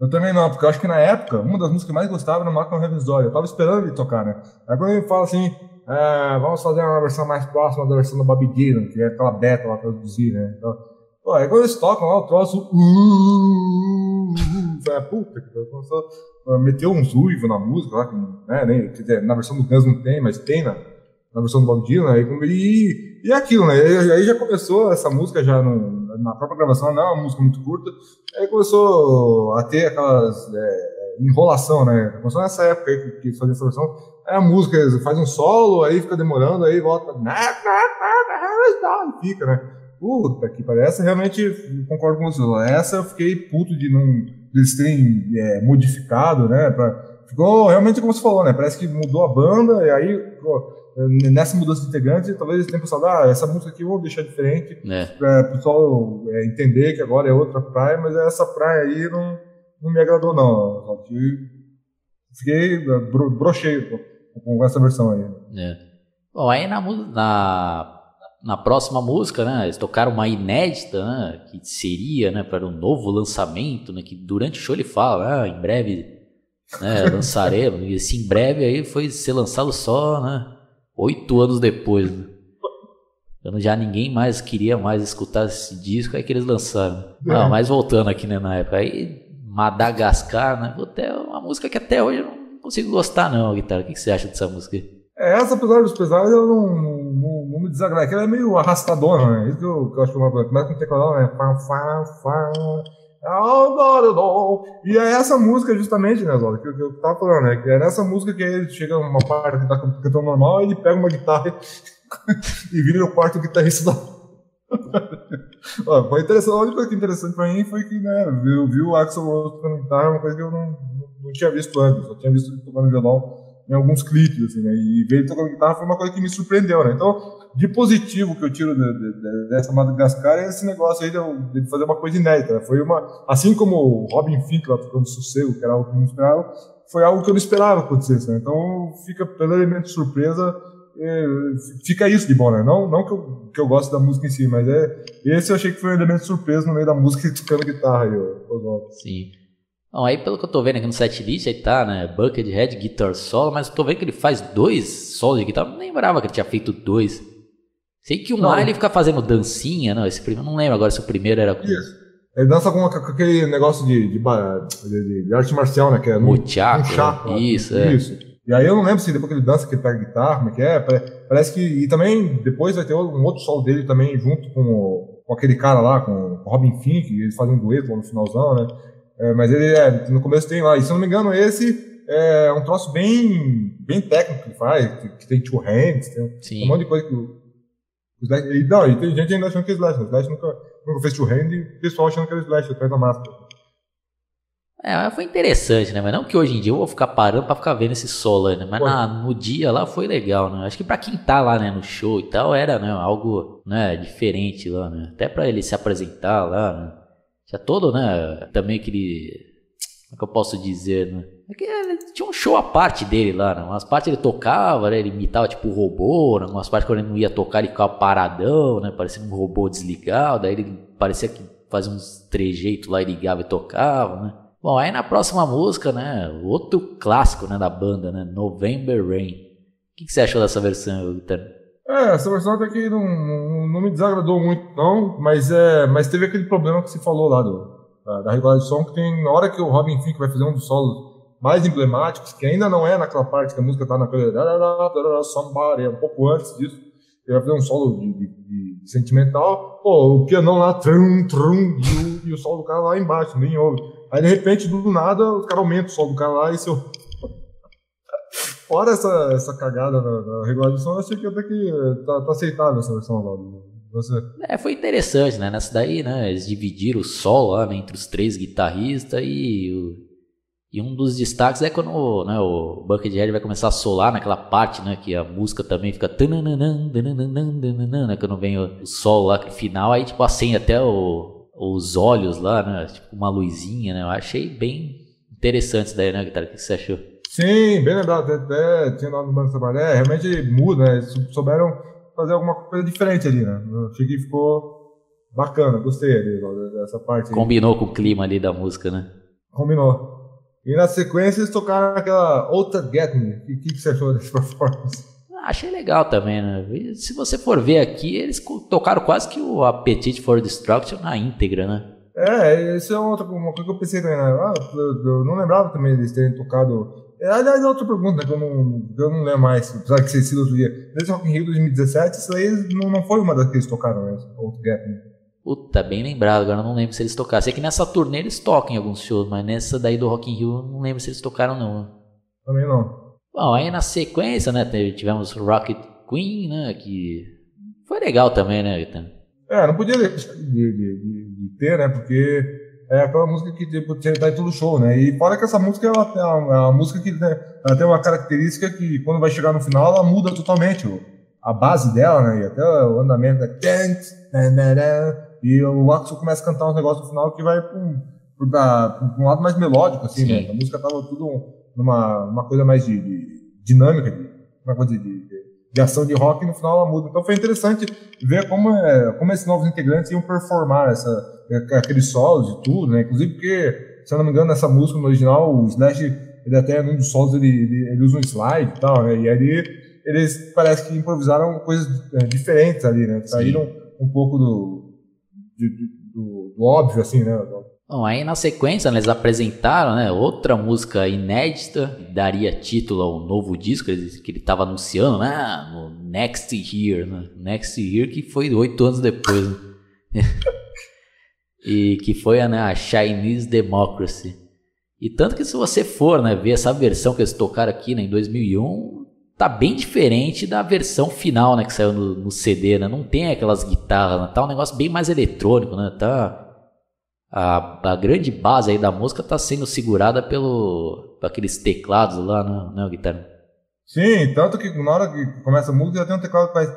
Eu também não, porque eu acho que na época, uma das músicas que eu mais gostava era Knocking on Heaven's Door. Eu tava esperando ele tocar, né? Quando ele fala assim, é, vamos fazer uma versão mais próxima da versão do Bob Dylan, que é aquela beta lá traduzir, né? Então, pô, aí quando eles tocam lá, o troço. Uh, é, puta que começou a meter uns uivos na música lá, né, nem, dizer, na versão do Guns não tem, mas tem na, na versão do Bob Dylan, aí, e, e aquilo, né? Aí já começou essa música já no, na própria gravação, não é uma música muito curta, aí começou a ter aquelas é, enrolação, né? Começou nessa época aí que, que fazia essa versão, aí a música faz um solo, aí fica demorando, aí volta, e fica, né? Puta que parece, realmente concordo com você. Essa eu fiquei puto de não eles terem é, modificado, né? Pra, ficou realmente como você falou, né? Parece que mudou a banda, e aí, pô, nessa mudança de integrante, talvez eles tenham pensado, ah, essa música aqui eu vou deixar diferente, é. para o pessoal é, entender que agora é outra praia, mas essa praia aí não, não me agradou, não. Fiquei bro, brochei com essa versão aí. É. Bom, aí na, na na próxima música, né, eles tocaram uma inédita, né, que seria, né, para um novo lançamento, né, que durante o show ele fala, ah, em breve, né, lançaremos, e esse em breve aí foi ser lançado só, né, oito anos depois, né. Então já ninguém mais queria mais escutar esse disco, aí que eles lançaram. É. Mas voltando aqui, né, na época, aí Madagascar, né, até uma música que até hoje eu não consigo gostar não, guitarra, o que, você acha dessa música? É, essa, apesar dos pesares, ela não, não, não me desagrada, ela é meio arrastadona, né? Isso que eu, que eu acho que é. Começa com o teclado, né? Fá, fá, fá. E é essa música, justamente, né, Zola, que, que eu tava falando, né? Que é nessa música que ele chega uma parte que tá cantando normal, ele pega uma guitarra e vira o quarto guitarrista da. Ó, foi interessante, a única coisa que é interessante pra mim foi que, né, viu, viu o Axel Rose tocando guitarra, uma coisa que eu não, não tinha visto antes, só tinha visto ele tocando violão em alguns clipes, assim, né? E ver ele tocando guitarra foi uma coisa que me surpreendeu, né? Então, de positivo que eu tiro de, de, de, dessa Madagascar é esse negócio aí de, fazer uma coisa inédita. Né? Foi uma, assim como o Robin Fink lá tocando Sossego, que era algo que eu não esperava, foi algo que eu não esperava acontecer, né? Então, fica pelo elemento de surpresa, é, fica isso de bom, né? Não, não que, eu, que eu gosto da música em si, mas é, esse eu achei que foi um elemento de surpresa no meio da música tocando guitarra aí, Oswaldo. Sim. Bom, aí pelo que eu tô vendo aqui no setlist, aí tá, né? Buckethead, Guitar Solo, mas eu tô vendo que ele faz dois solos de guitarra. Não lembrava que ele tinha feito dois. Sei que o lá ele fica fazendo dancinha, não, esse primeiro, não lembro agora se o primeiro era com... Isso. Ele dança com, aquele negócio de, de, de, de, arte marcial, né? Que é Muchaco, um isso, é. Isso. E aí eu não lembro se depois que ele dança, que ele pega guitarra, como é que é. Parece que... E também depois vai ter um outro solo dele também junto com, com aquele cara lá, com o Robin Fink, eles fazem um dueto lá no finalzão, né? É, mas ele é, no começo tem lá, e se eu não me engano, esse é um troço bem, bem técnico que faz, que, que tem two hands, tem Sim. um monte de coisa que. Slash, e, não, e tem gente ainda achando que é Slash. Né? Slash nunca, nunca fez two hand e o pessoal achando que era Slash atrás da máscara. É, foi interessante, né? Mas não que hoje em dia eu vou ficar parando pra ficar vendo esse solo, né? Mas na, no dia lá foi legal, né? Acho que pra quem tá lá, né, no show e tal, era, né, algo, né, diferente lá, né? Até pra ele se apresentar lá, né? Já todo, né, também aquele... Como é que eu posso dizer, né? É tinha um show à parte dele lá, né? Umas partes ele tocava, né? Ele imitava tipo robô, né? Umas partes quando ele não ia tocar ele ficava paradão, né? Parecia um robô desligado, daí ele parecia que fazia uns trejeitos lá e ligava e tocava, né? Bom, aí na próxima música, né, outro clássico, né, da banda, né, November Rain. O que, que você achou dessa versão, Vitor? É, essa versão até que não, não, me desagradou muito, não, mas, é, mas teve aquele problema que você falou lá do, da, regulagem de som, que tem na hora que o Robin Fink vai fazer um dos solos mais emblemáticos, que ainda não é naquela parte que a música tá naquele somebody, é um pouco antes disso, ele vai fazer um solo de, de, de sentimental, pô, o pianão lá, trum, trum, e o, e o solo do cara lá embaixo, nem ouve. Aí de repente, do nada, os caras aumentam o sol do cara lá e seu. Fora essa, essa cagada na, na regularização, eu achei que até que tá, tá aceitável essa versão lá. Você. É, foi interessante, né? Nessa daí, né? Eles dividiram o sol lá né, entre os três guitarristas e o, e um dos destaques é quando né, o Buckethead vai começar a solar naquela parte, né? Que a música também fica. Né, quando vem o, o sol lá no final, aí tipo acende até o, os olhos lá, né? Tipo uma luzinha, né? Eu achei bem interessante isso daí, né, Guitarra? O que você achou? Sim, bem lembrado. Até, tinha lá no Banco Trabalho. É, realmente muda, né? Souberam fazer alguma coisa diferente ali, né? Eu achei que ficou bacana, gostei ali dessa parte. Combinou com o clima ali da música, né? Combinou. E na sequência eles tocaram aquela Outer Get Me. O que, que você achou dessa performance? Achei legal também, né? Se você for ver aqui, eles tocaram quase que o Appetite for Destruction na íntegra, né? É, isso é outra uma coisa que eu pensei também, né? Ah, eu não lembrava também eles terem tocado. É, aliás, é outra pergunta né, que eu não, eu não lembro mais, apesar ser sido outro dia. Nesse Rock in Rio 2017, isso aí não, não foi uma das que eles tocaram, né? Outro Gap, né? Puta, bem lembrado, agora eu não lembro se eles tocaram. Sei que nessa turnê eles tocam em alguns shows, mas nessa daí do Rock in Rio eu não lembro se eles tocaram não. Também não. Bom, aí na sequência, né, tivemos Rocket Queen, né, que foi legal também, né, Vitor? É, não podia deixar de, de, de, de, ter, né, porque é aquela música que tipo, tá em todo show, né, e fora que essa música ela, é uma, é uma música que né, ela tem uma característica que quando vai chegar no final ela muda totalmente a base dela, né, e até o andamento, né, e o Axel começa a cantar uns negócios no final que vai para um, um lado mais melódico, assim, né, Sim. né, a música tava tudo numa uma coisa mais de, de dinâmica, de, uma coisa de, de, de, ação de rock, e no final ela muda. Então foi interessante ver como, é, como esses novos integrantes iam performar essa, aqueles solos e tudo, né? Inclusive porque, se eu não me engano, nessa música no original, o Slash, ele até num dos solos, ele, ele, ele usa um slide e tal, né? E aí eles parece que improvisaram coisas é, diferentes ali, né? Saíram um pouco do, do, do, óbvio, assim, né? Bom, aí na sequência né, eles apresentaram né, outra música inédita, daria título ao novo disco que ele estava anunciando, né, no Next Year, né, Next Year que foi oito anos depois, né? e que foi né, a Chinese Democracy. E tanto que se você for né, ver essa versão que eles tocaram aqui né, em 2001, tá bem diferente da versão final né, que saiu no, no CD, né? Não tem aquelas guitarras, né? tá um negócio bem mais eletrônico, né? Tá a, a grande base aí da música está sendo segurada pelo aqueles teclados lá, né, né guitarra? Sim, tanto que na hora que começa a música já tem um teclado que faz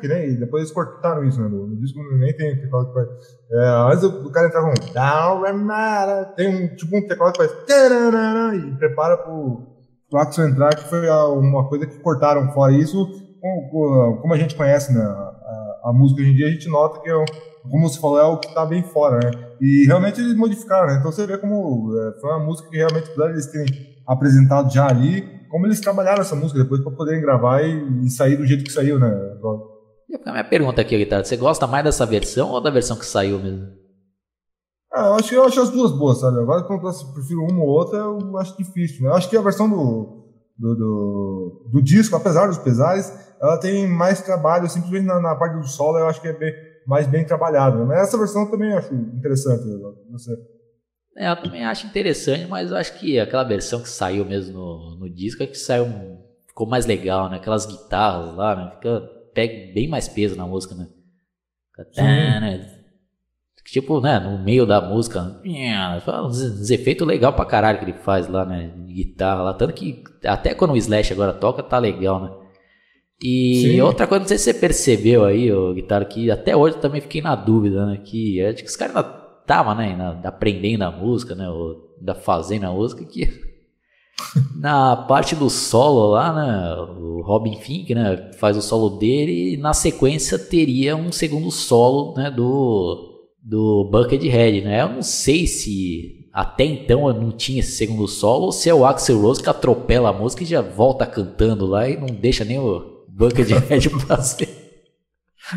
que nem, depois eles cortaram isso, né, no, disco nem tem teclado que faz é, antes do cara entrar com tem um, tipo um teclado que faz e prepara pro, pro Axel entrar, que foi uma coisa que cortaram fora isso, como, como a gente conhece né, a, a, música hoje em dia, a gente nota que é um como você falou, é o que está bem fora, né? E realmente eles modificaram, né? Então você vê como é, foi uma música que realmente, apesar eles terem apresentado já ali, como eles trabalharam essa música depois para poderem gravar e, e, sair do jeito que saiu, né? E a minha pergunta aqui, Guitarra, você gosta mais dessa versão ou da versão que saiu mesmo? Ah, eu acho, eu acho as duas boas, sabe? Agora, quando eu prefiro uma ou outra, eu acho difícil, né? Eu acho que a versão do, do, do, do disco, apesar dos pesares, ela tem mais trabalho, simplesmente na, na parte do solo, eu acho que é bem mais bem trabalhado. Né? Mas essa versão eu também acho interessante. Você. É, eu também acho interessante, mas eu acho que aquela versão que saiu mesmo no, no disco é que saiu ficou mais legal, né? Aquelas guitarras lá, né? Fica pega bem mais peso na música, né? Sim. Tipo, né, no meio da música, uns, efeitos legais pra caralho que ele faz lá, né, de guitarra lá, tanto que até quando o Slash agora toca, tá legal, né. E Sim. outra coisa, não sei se você percebeu aí, o guitarra, que até hoje eu também fiquei na dúvida, né, que acho que os caras ainda estavam, né, ainda aprendendo a música, né, ou ainda fazendo a música, que na parte do solo lá, né, o Robin Fink, né, faz o solo dele e na sequência teria um segundo solo, né, do do Buckethead, né? Eu não sei se até então eu não tinha esse segundo solo ou se é o Axel Rose que atropela a música e já volta cantando lá e não deixa nem o Buckethead fazer.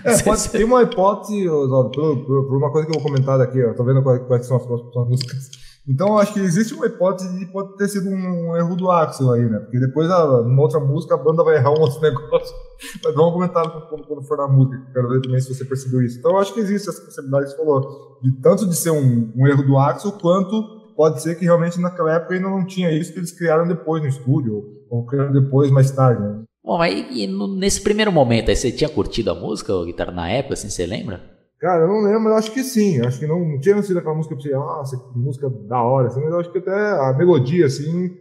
É, pode, ter uma hipótese, por, por, por, uma coisa que eu vou comentar aqui, ó, tô vendo quais são as próximas músicas. Então, acho que existe uma hipótese de pode ter sido um, erro do Axel aí, né? Porque depois, a, numa outra música, a banda vai errar um outro negócio. Mas vamos comentar quando, quando for na música. Quero ver também se você percebeu isso. Então, eu acho que existe essa possibilidade que você falou, de tanto de ser um, um erro do Axel, quanto pode ser que realmente naquela época ainda não tinha isso que eles criaram depois no estúdio, ou criaram depois, mais tarde, né? Bom, aí nesse primeiro momento aí, você tinha curtido a música, o guitarra na época, assim, você lembra? Cara, eu não lembro, mas acho que sim. Acho que não, não tinha sido aquela música pra você, nossa, que música da hora, assim, mas eu acho que até a melodia, assim,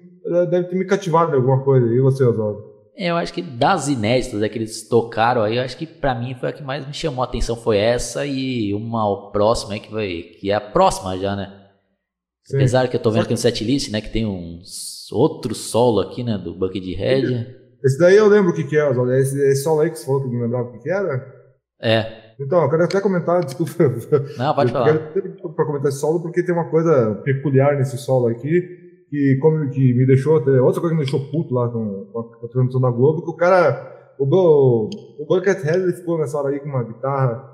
deve ter me cativado de alguma coisa. E você, Oswaldo? Eu acho que das inéditas é que eles tocaram aí, eu acho que pra mim foi a que mais me chamou a atenção foi essa e uma próxima aí que vai. que é a próxima já, né? Sim. Apesar que eu tô vendo aqui no setlist, né, que tem uns outro solo aqui, né, do Buckethead. Esse daí eu lembro o que que é, Oswaldo. Esse, esse solo aí que você falou que não lembrava o que que era? É. Então, eu quero até comentar, desculpa. Não, pode falar. Eu quero para comentar esse solo, porque tem uma coisa peculiar nesse solo aqui, que, como, que me deixou, até, outra coisa que me deixou puto lá com, com a, transmissão da Globo, que o cara, o, o, o Buckethead, ele ficou nessa hora aí com uma guitarra,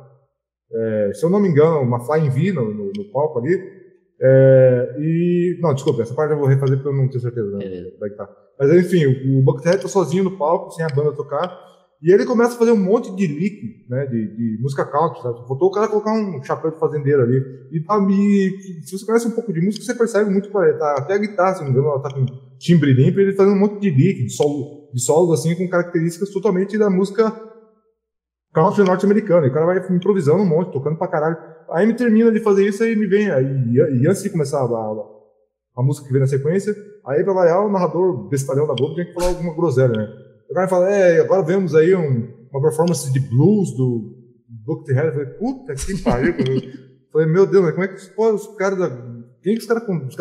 é, se eu não me engano, uma Flying V no, no, no palco ali, é, e, não, desculpa, essa parte eu vou refazer porque eu não tenho certeza né, da guitarra. Mas enfim, o, o Buckethead tá sozinho no palco, sem a banda tocar, e ele começa a fazer um monte de lick, né, de, de música country, sabe? Faltou o cara colocar um chapéu de fazendeiro ali. E, e se você conhece um pouco de música, você percebe muito que tá, até a guitarra, se não me engano, ela tá com timbre limpo, ele fazendo um monte de lick, de solo, de solos assim, com características totalmente da música country norte-americana. E o cara vai improvisando um monte, tocando pra caralho. Aí me termina de fazer isso, aí me vem, aí, e, antes de começar a, a, a música que vem na sequência, aí pra variar, o narrador bestalhão da Globo tem que falar alguma groselha, né? O cara fala, é, agora vemos aí um, uma performance de blues do Book the Head. Eu falei, puta que pariu. falei, meu Deus, mas como é que pô, os caras da. Quem que os caras os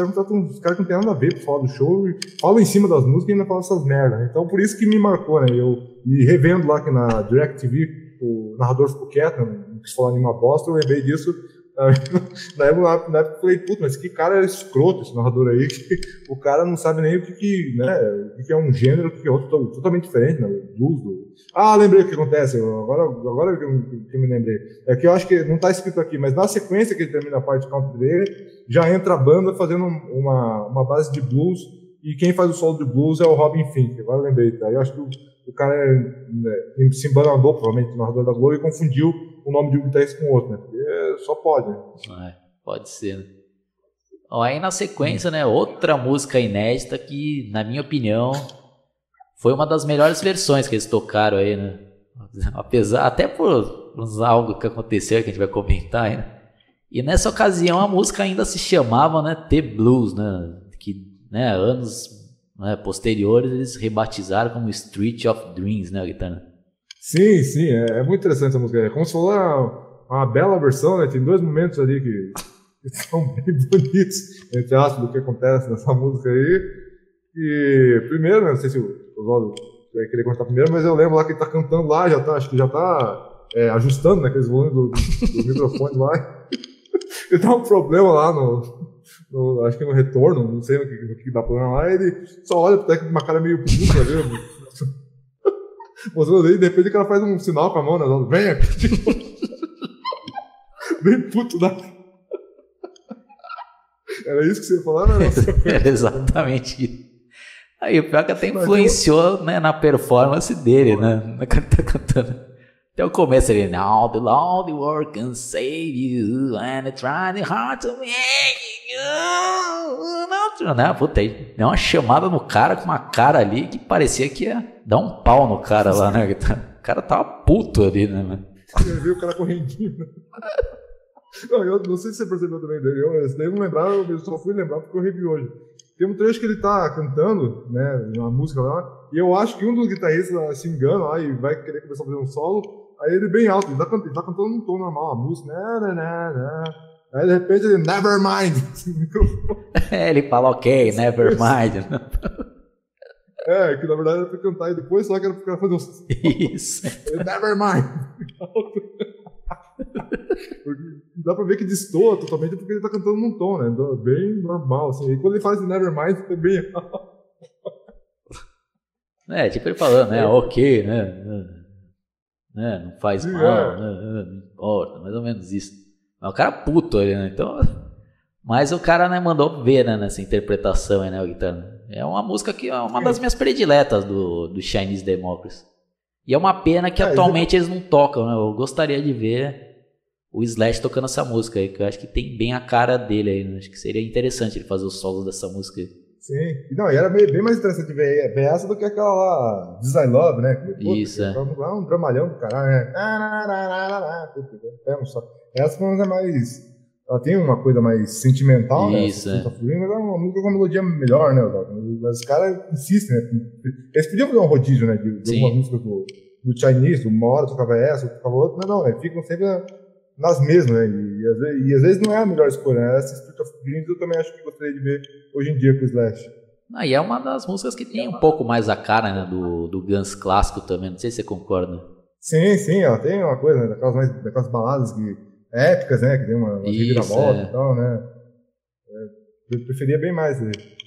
os caras não tem nada a ver pra falar do show e falam em cima das músicas e ainda falam essas merdas. Né? Então por isso que me marcou, né? Eu, e revendo lá que na DirecTV o narrador ficou quieto, não quis falar nenhuma bosta, eu lembrei disso na época, na época eu falei, puta, mas que cara escroto esse narrador aí, que o cara não sabe nem o que, que, né, o que é um gênero, o que é outro, totalmente diferente, né, blues. Do... Ah, lembrei o que acontece, agora, agora que eu, me lembrei. É que eu acho que não está escrito aqui, mas na sequência que ele termina a parte de country dele, já entra a banda fazendo uma, uma base de blues, e quem faz o solo de blues é o Robin Fink, agora eu lembrei, tá? Eu acho que o, o cara né, se embanandou, provavelmente, o narrador da Globo, e confundiu o nome de um guitarrista com outro, né? Porque só pode. É, pode ser, né? aí na sequência, né, outra música inédita que, na minha opinião, foi uma das melhores versões que eles tocaram aí, né? Apesar, até por algo que aconteceu que a gente vai comentar ainda. E nessa ocasião a música ainda se chamava, né, The Blues, né? Que, né, anos né, posteriores eles rebatizaram como Street of Dreams, né, guitarra. Sim, sim, é, é, muito interessante essa música. É como se fosse uma, uma bela versão, né? Tem dois momentos ali que, que são bem bonitos, entre aspas, do que acontece nessa música aí. E primeiro, né, não sei se o Oswaldo vai querer contar primeiro, mas eu lembro lá que ele tá cantando lá, já tá, acho que já tá é, ajustando né, aqueles volumes do, do, do microfone lá. ele tá um problema lá no, no, acho que no retorno, não sei no que, no que dá problema lá, ele só olha pro técnico com uma cara meio puta, viu? Mostrando aí, de repente o cara faz um sinal com a mão, né? Vem aqui. Bem puto da. Era isso que você ia falar, né? Era exatamente isso. Aí o pior que até influenciou né, na performance dele, né? Na cara tá cantando. Até o começo ele, Now the Lord work can save you, and try hard to make you. Não, né? Puta, aí deu uma chamada no cara com uma cara ali que parecia que ia dar um pau no cara lá, né? O cara tava puto ali, né, mano? Você viu o cara correndinho. Né? Não, eu não sei se você percebeu também dele. Eu, esse daí eu não lembrava, eu só fui lembrar porque eu revi hoje. Tem um trecho que ele tá cantando, né, uma música lá, e eu acho que um dos guitarristas se engana lá e vai querer começar a fazer um solo, aí ele bem alto, ele tá, ele tá cantando num tom normal a música, né, né, né, né. Aí de repente ele, never mind. é, ele fala, ok, never mind. É, que na verdade era pra cantar e depois só que era pra fazer os. Isso. Never mind. dá pra ver que destoa totalmente porque ele tá cantando num tom, né? Então, bem normal, assim. E quando ele faz Never mind, fica bem. é, tipo ele falando, né? Ok, né? Né? Não faz Sim, mal, é. né? Não importa, mais ou menos isso. Mas o cara é puto ali, né? Então. Mas o cara né, mandou ver né, nessa interpretação aí, né, o guitarra. É uma música que é uma das minhas prediletas do, do Chinese Democracy. E é uma pena que é, atualmente eles não tocam, né? Eu gostaria de ver o Slash tocando essa música aí, que eu acho que tem bem a cara dele aí. Né? Acho que seria interessante ele fazer os solos dessa música aí. Sim, não, e era bem, bem mais interessante ver, ver, essa do que aquela lá, Design Love, né? Pô, Isso, é. Lá um dramalhão do caralho, né? Essa foi uma mais ela tem uma coisa mais sentimental, né? Isso, né? É. Fluindo, mas é uma música com uma melodia melhor, né? Mas os caras insistem, né? Eles podiam fazer um rodízio, né? De, de alguma música do, do Chinese, uma hora tocava essa, tocava outra, mas não, né? Ficam sempre nas mesmas, né? E, às vezes, e, às vezes, não é a melhor escolha, né? Essa Spirit of Dreams eu também acho que gostaria de ver hoje em dia com o Slash. Ah, e é uma das músicas que tem um pouco mais a cara, né? Do, do Guns clássico também, não sei se você concorda. Sim, sim, ela tem uma coisa, né? Daquelas, mais, daquelas baladas que épicas, né? Que tem uma, uma reviravolta é. e tal, né? É, eu preferia bem mais ele.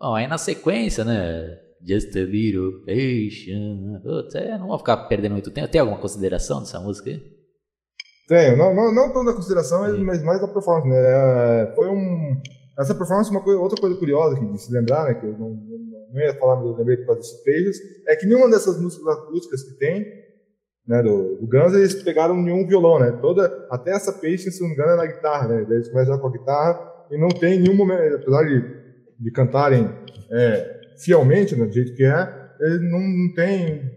Bom, aí na sequência, né? Just a little patient. Putz, é, não vou ficar perdendo muito tempo. Tem alguma consideração dessa música aí? Tenho, não, não, não tão da consideração, mas mais da performance, né? É, foi um. Essa performance, uma coisa, outra coisa curiosa que de se lembrar, né? Que eu não, não, não ia falar, mas eu lembrei por causa desse Pages, é que nenhuma dessas músicas acústicas que tem né, do, do Guns, eles pegaram nenhum violão, né? Toda, até essa peixe, se não me engano, é na guitarra, né? Eles começam com a guitarra e não tem nenhum momento, apesar de, de cantarem é, fielmente, né, do jeito que é, eles não, não tem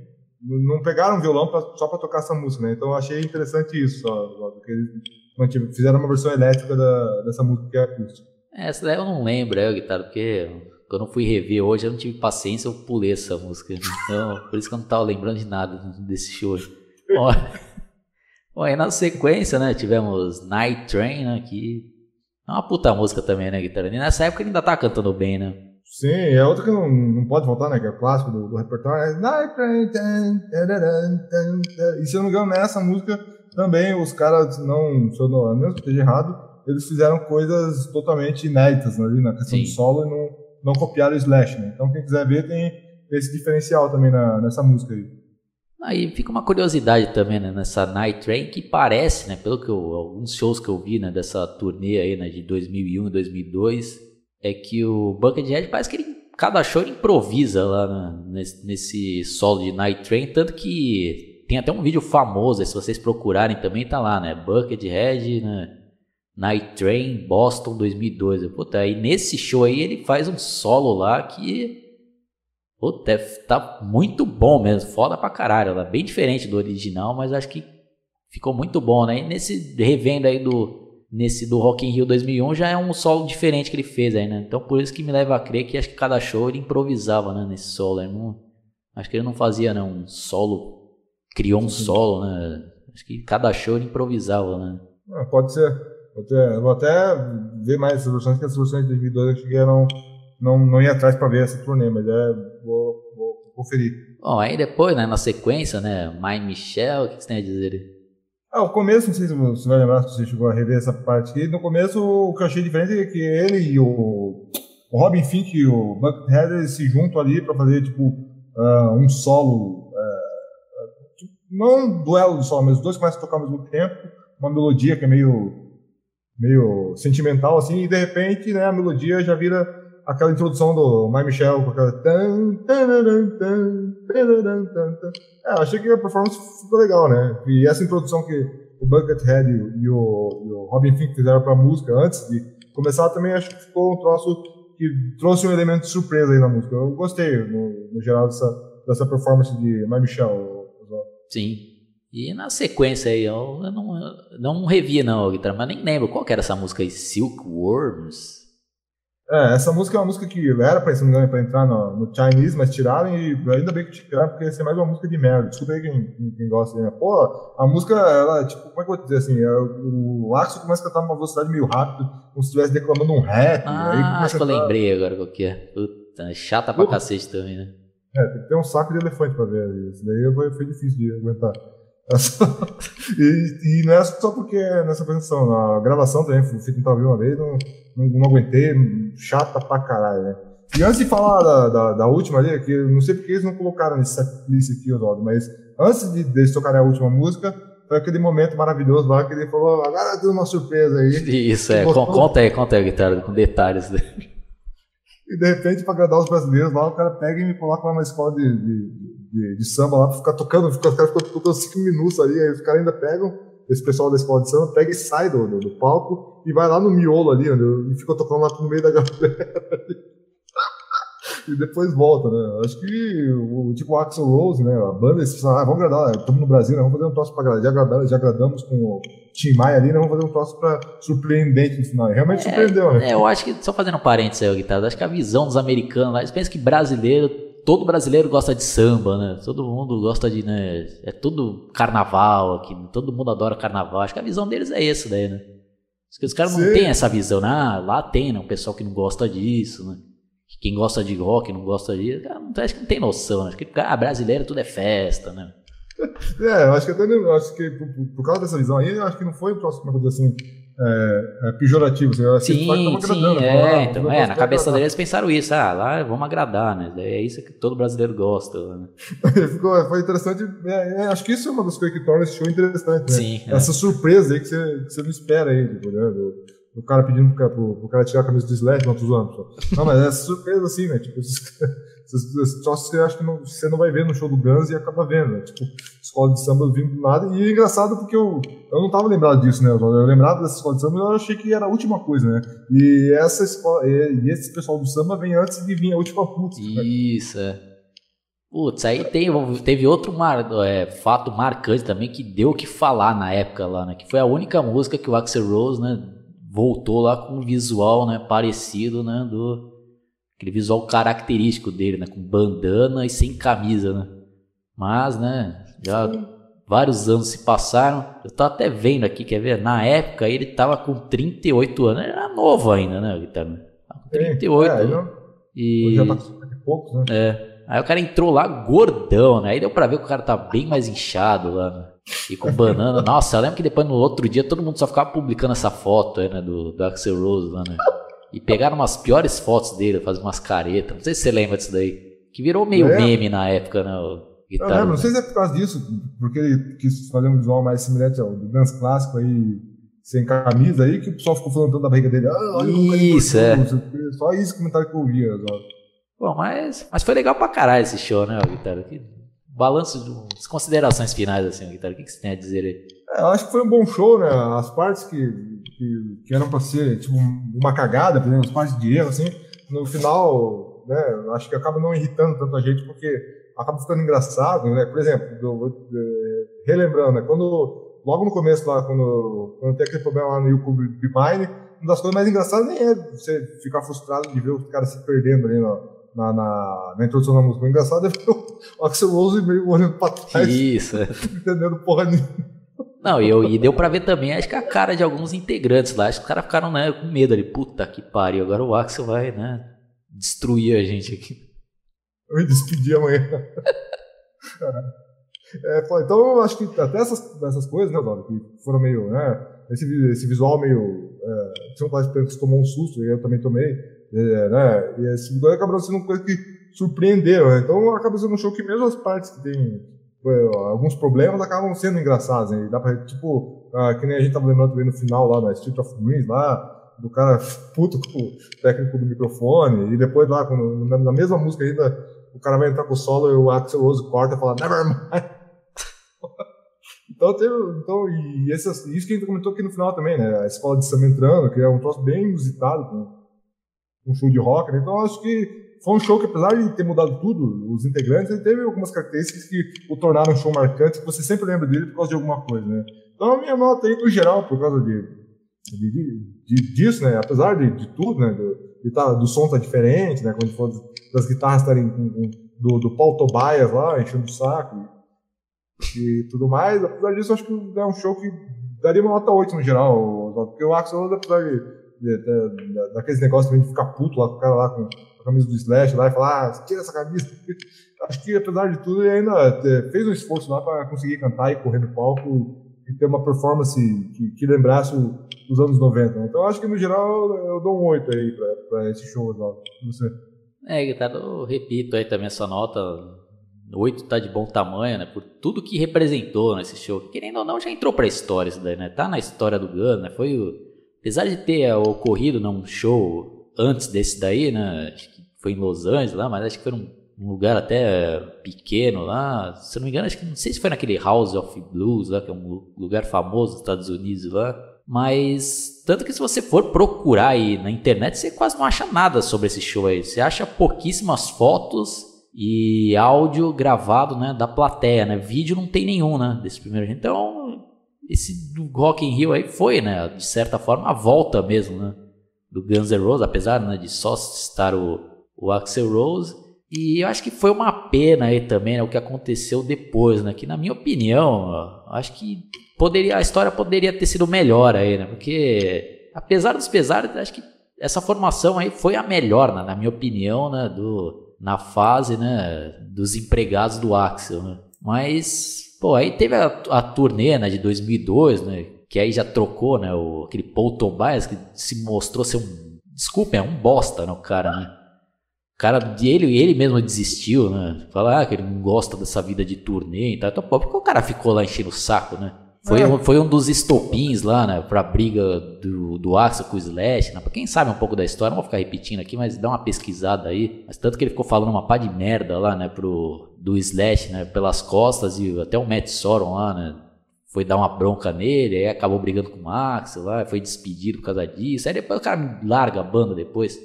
não pegaram violão pra, só para tocar essa música, né? Então eu achei interessante isso, porque eles fizeram uma versão elétrica da, dessa música que é acústica. É, essa daí eu não lembro, é, guitarra, porque quando eu fui rever hoje, eu não tive paciência, eu pulei essa música. Então, por isso que eu não tava lembrando de nada desse show. Bom, bom aí na sequência, né, tivemos Night Train, né, que é uma puta música também, né, guitarra? E nessa época ele ainda tá cantando bem, né? Sim, é outra que não, não pode voltar, né, que é o clássico do, do repertório. É Night Train, e se eu não me engano, nessa música também os caras, não, se eu não, não esteja errado, eles fizeram coisas totalmente inéditas ali na questão Sim. do solo e não não copiaram o Slash, né? Então quem quiser ver tem esse diferencial também na, nessa música aí. Aí fica uma curiosidade também, né, nessa Night Train, que parece, né, pelo que eu, alguns shows que eu vi, né, dessa turnê aí, né, de 2001 e 2002, é que o Buckethead parece que ele, cada show ele improvisa lá né, nesse, nesse solo de Night Train, tanto que tem até um vídeo famoso, se vocês procurarem também tá lá, né, Buckethead, né, Night Train Boston 2002. Puta, aí nesse show aí ele faz um solo lá que. Puta, é, tá muito bom mesmo, foda pra caralho. Ela é bem diferente do original, mas acho que ficou muito bom, né? E nesse revendo aí do. Nesse do Rock in Rio 2001 já é um solo diferente que ele fez aí, né? Então por isso que me leva a crer que acho que cada show ele improvisava, né? Nesse solo. Não, acho que ele não fazia, né? Um solo. Criou um solo, né? Acho que cada show ele improvisava, né? Ah, pode ser. Vou até, vou até ver mais essas versões, que as versões de 2002 eu cheguei a não, não, não ir atrás para ver essa turnê, mas é, vou, vou conferir. Bom, aí depois, né, na sequência, né, My Michelle, o que você tem a dizer? Ah, o começo, não sei se você vai lembrar, se você chegou a rever essa parte aqui, no começo o que eu achei diferente é que ele e o, o Robin Fink e o Buckethead se juntam ali para fazer, tipo, uh, um solo, uh, tipo, não um duelo de solo, mas os dois começam a tocar ao mesmo tempo, uma melodia que é meio meio sentimental assim, e de repente, né, a melodia já vira aquela introdução do My Michel com aquela É, achei que a performance ficou legal, né? E essa introdução que o Buckethead e o, e o Robin Fink fizeram para a música antes de começar também acho que ficou um troço que trouxe um elemento de surpresa aí na música. Eu gostei no, no geral dessa dessa performance de My Michel. Sim. E na sequência aí, eu, não, eu não revi não, guitarra, mas nem lembro qual era essa música aí, Silkworms. É, essa música é uma música que era pra, se não me engano, pra entrar no, no Chinese, mas tiraram e ainda bem que tiraram, porque ia ser mais uma música de merda. Desculpa aí quem, quem, gosta. Né? Pô, a música, ela, tipo, como é que eu vou dizer assim? É, o Axel começa a cantar numa velocidade meio rápida, como se estivesse declamando um rap. Ah, acho que eu lembrei agora qual que é. Puta, chata pra cacete também, né? É, tem que ter um saco de elefante pra ver isso. Daí foi, foi difícil de aguentar. e, e, não é só porque é nessa apresentação, na gravação também, fui tentar ouvir uma vez, não, não, não, aguentei, chata pra caralho, né? E antes de falar da, da, da última ali, que não sei porque eles não colocaram nesse setlist aqui, Oswaldo, mas antes de, eles tocarem a última música, foi aquele momento maravilhoso lá que ele falou, agora tem uma surpresa aí. Isso, é, conta aí, conta aí, guitarra, com detalhes. E de repente, pra agradar os brasileiros lá, o cara pega e me coloca lá na escola de, de de, de samba lá pra ficar tocando, os caras ficam tocando cinco minutos ali, aí os caras ainda pegam, esse pessoal da escola de samba pega e sai do, do, do palco e vai lá no miolo ali, né, e fica tocando lá no meio da galera. e depois volta, né? Acho que o tipo o Axel Rose, né? A banda, eles ah, vamos agradar, estamos no Brasil, né? vamos fazer um troço pra agradar. Já agradamos, já agradamos com o Tim Maia ali, né? Vamos fazer um troço pra surpreendente no final. E realmente é, surpreendeu, né? É, eu acho que, só fazendo um parênteses aí, Guitarra, acho que a visão dos americanos lá, eles pensam que brasileiro todo brasileiro gosta de samba, né? Todo mundo gosta de, né? É tudo carnaval aqui, todo mundo adora carnaval. Acho que a visão deles é essa daí, né? Os caras não têm essa visão, né? Ah, lá tem, né? Um pessoal que não gosta disso, né? Quem gosta de rock não gosta disso, cara, não, acho que não tem noção, né? Acho que ah, brasileiro tudo é festa, né? É, acho que até acho que por, por, causa dessa visão aí, acho que não foi o próximo coisa assim é, é pejorativo. Assim, sim, sim, é, então, é, na cabeça deles pensaram isso, ah, lá vamos agradar, né? É isso que todo brasileiro gosta. Né? Ficou, foi interessante, é, é, acho que isso é uma das coisas que torna esse show interessante, né? Sim. É. Essa surpresa aí que você, que você não espera aí, tipo, né? O cara pedindo pro, pro, pro, cara tirar a camisa do Slash, não, tô zoando. Não, mas é surpresa assim, né? Tipo, só você acha que não, você não vai ver no show do Guns e acaba vendo, né? Tipo, escola de samba vindo do nada. E é engraçado porque eu, eu não tava lembrado disso, né? Eu lembrava dessa escola de samba, mas eu achei que era a última coisa, né? E essa escola, e esse pessoal do samba vem antes de vir a última música. Né? Isso, né? Putz, aí tem, teve outro mar, é, fato marcante também que deu o que falar na época lá, né? Que foi a única música que o Axel Rose, né? Voltou lá com um visual, né? Parecido, né? Do, aquele visual característico dele, né? Com bandana e sem camisa, né? Mas, né? Já Sim. vários anos se passaram. Eu tô até vendo aqui, quer ver? Na época ele tava com 38 anos. Ele era novo ainda, né, Guitarra? Com 38 é, anos. E... já tá poucos, né? É. Aí o cara entrou lá gordão, né? Aí deu pra ver que o cara tá bem mais inchado lá, né? E com banana. Nossa, eu lembro que depois no outro dia todo mundo só ficava publicando essa foto aí, né? Do, do Axel Rose lá, né? E pegaram umas piores fotos dele, fazendo umas caretas. Não sei se você lembra disso daí. Que virou meio é. meme na época, né? Guitarra, eu lembro, não sei se é por causa disso, porque ele quis fazer um visual mais semelhante ao do dance clássico aí, sem camisa aí, que o pessoal ficou falando tanto da barriga dele. Ah, olha isso, é. Só esse comentário que eu ouvia. Bom, mas, mas foi legal pra caralho esse show, né, Guitarra? Que balanço, as considerações finais, assim, Guitarra, o que, que você tem a dizer aí? É, eu acho que foi um bom show, né? As partes que, que, que eram para ser tipo uma cagada, por exemplo, partes de erro, assim, no final, né? Acho que acaba não irritando tanto a gente porque acaba ficando engraçado, né? Por exemplo, do, do, relembrando, né? Quando logo no começo lá, quando, quando tem aquele problema lá no YouTube Mine, uma das coisas mais engraçadas nem é você ficar frustrado de ver os caras se perdendo ali na, na, na, na introdução da música. O engraçado é ver o Axel Rose meio olhando pra trás. Isso. entendendo porra nenhuma. Não, eu, e deu pra ver também, acho que a cara de alguns integrantes lá, acho que os caras ficaram né, com medo ali. Puta que pariu, agora o Axel vai, né, destruir a gente aqui. Eu me despedi amanhã. é, então eu acho que até essas, essas coisas, né, Dória, que foram meio, né, esse, esse visual meio, é, tinha um pai que tomou um susto, e eu também tomei, é, né, e esse acabou sendo uma coisa que surpreenderam, né, então acaba sendo um show que mesmo as partes que tem alguns problemas acabam sendo engraçados. Né? Dá pra, tipo, ah, que nem a gente tava lembrando também no final lá na Street of Dreams, lá, do cara puto com o técnico do microfone, e depois lá, quando, na, mesma música ainda, o cara vai entrar com o solo e o Axel Rose corta e fala, never mind. então, teve, então e isso que a gente comentou aqui no final também, né? A escola de samba entrando, que é um troço bem inusitado com um show de rock, né? Então, acho que foi um show que, apesar de ter mudado tudo, os integrantes, ele teve algumas características que o tornaram um show marcante, que você sempre lembra dele por causa de alguma coisa, né? Então a minha nota aí, no geral, por causa de, de, de disso, né? Apesar de, de tudo, né? Do, de tá, do som tá diferente, né? Quando fala das guitarras estarem do, do Paul Tobias lá, enchendo o saco e, e tudo mais, apesar disso, acho que é um show que daria uma nota 8 no geral, porque o Axel apesar de, de, de, daqueles negócios de ficar puto lá com o cara lá com camisa do Slash lá e falar, ah, tira essa camisa. Acho que apesar de tudo, ele ainda é, fez um esforço lá para conseguir cantar e correr no palco e ter uma performance que, que lembrasse os anos 90. Né? Então acho que no geral eu dou um 8 aí para esse show. Você? É, guitarra, eu repito aí também essa nota. 8 tá de bom tamanho, né? Por tudo que representou nesse show. Querendo ou não, já entrou pra história isso daí, né? Tá na história do Gun, né? Foi o... Apesar de ter ocorrido num show antes desse daí, né? Foi em Los Angeles lá, mas acho que foi num, lugar até pequeno lá. Se não me engano, acho que não sei se foi naquele House of Blues lá, que é um lugar famoso nos Estados Unidos lá. Mas tanto que se você for procurar aí na internet, você quase não acha nada sobre esse show aí. Você acha pouquíssimas fotos e áudio gravado, né, da plateia, né? Vídeo não tem nenhum, né, desse primeiro. Então, esse Rock in Rio aí foi, né, de certa forma a volta mesmo, né, do Guns N' Roses, apesar, né, de só estar o, o Axel Rose. E eu acho que foi uma pena aí também, né, o que aconteceu depois, né, que na minha opinião, acho que poderia a história poderia ter sido melhor aí, né? Porque apesar dos pesares, acho que essa formação aí foi a melhor, né, na minha opinião, né, do na fase, né, dos empregados do Axel, né? Mas, pô, aí teve a, a turnê, né, de 2002, né, que aí já trocou, né, o, aquele Paul Tobias que se mostrou ser um, desculpa, é um bosta, né, o cara, né? O cara, ele, ele mesmo desistiu, né? Falar ah, que ele não gosta dessa vida de turnê e tal. Então, pô, porque o cara ficou lá enchendo o saco, né? Foi, é. um, foi um dos estopins lá, né, pra briga do, do Axel com o Slash, né? Pra quem sabe um pouco da história, não vou ficar repetindo aqui, mas dá uma pesquisada aí. Mas tanto que ele ficou falando uma pá de merda lá, né, pro, do Slash, né, pelas costas e até o Matt Sorum lá, né, foi dar uma bronca nele, aí acabou brigando com o Axel lá, foi despedido por causa disso. Aí depois o cara larga a banda depois.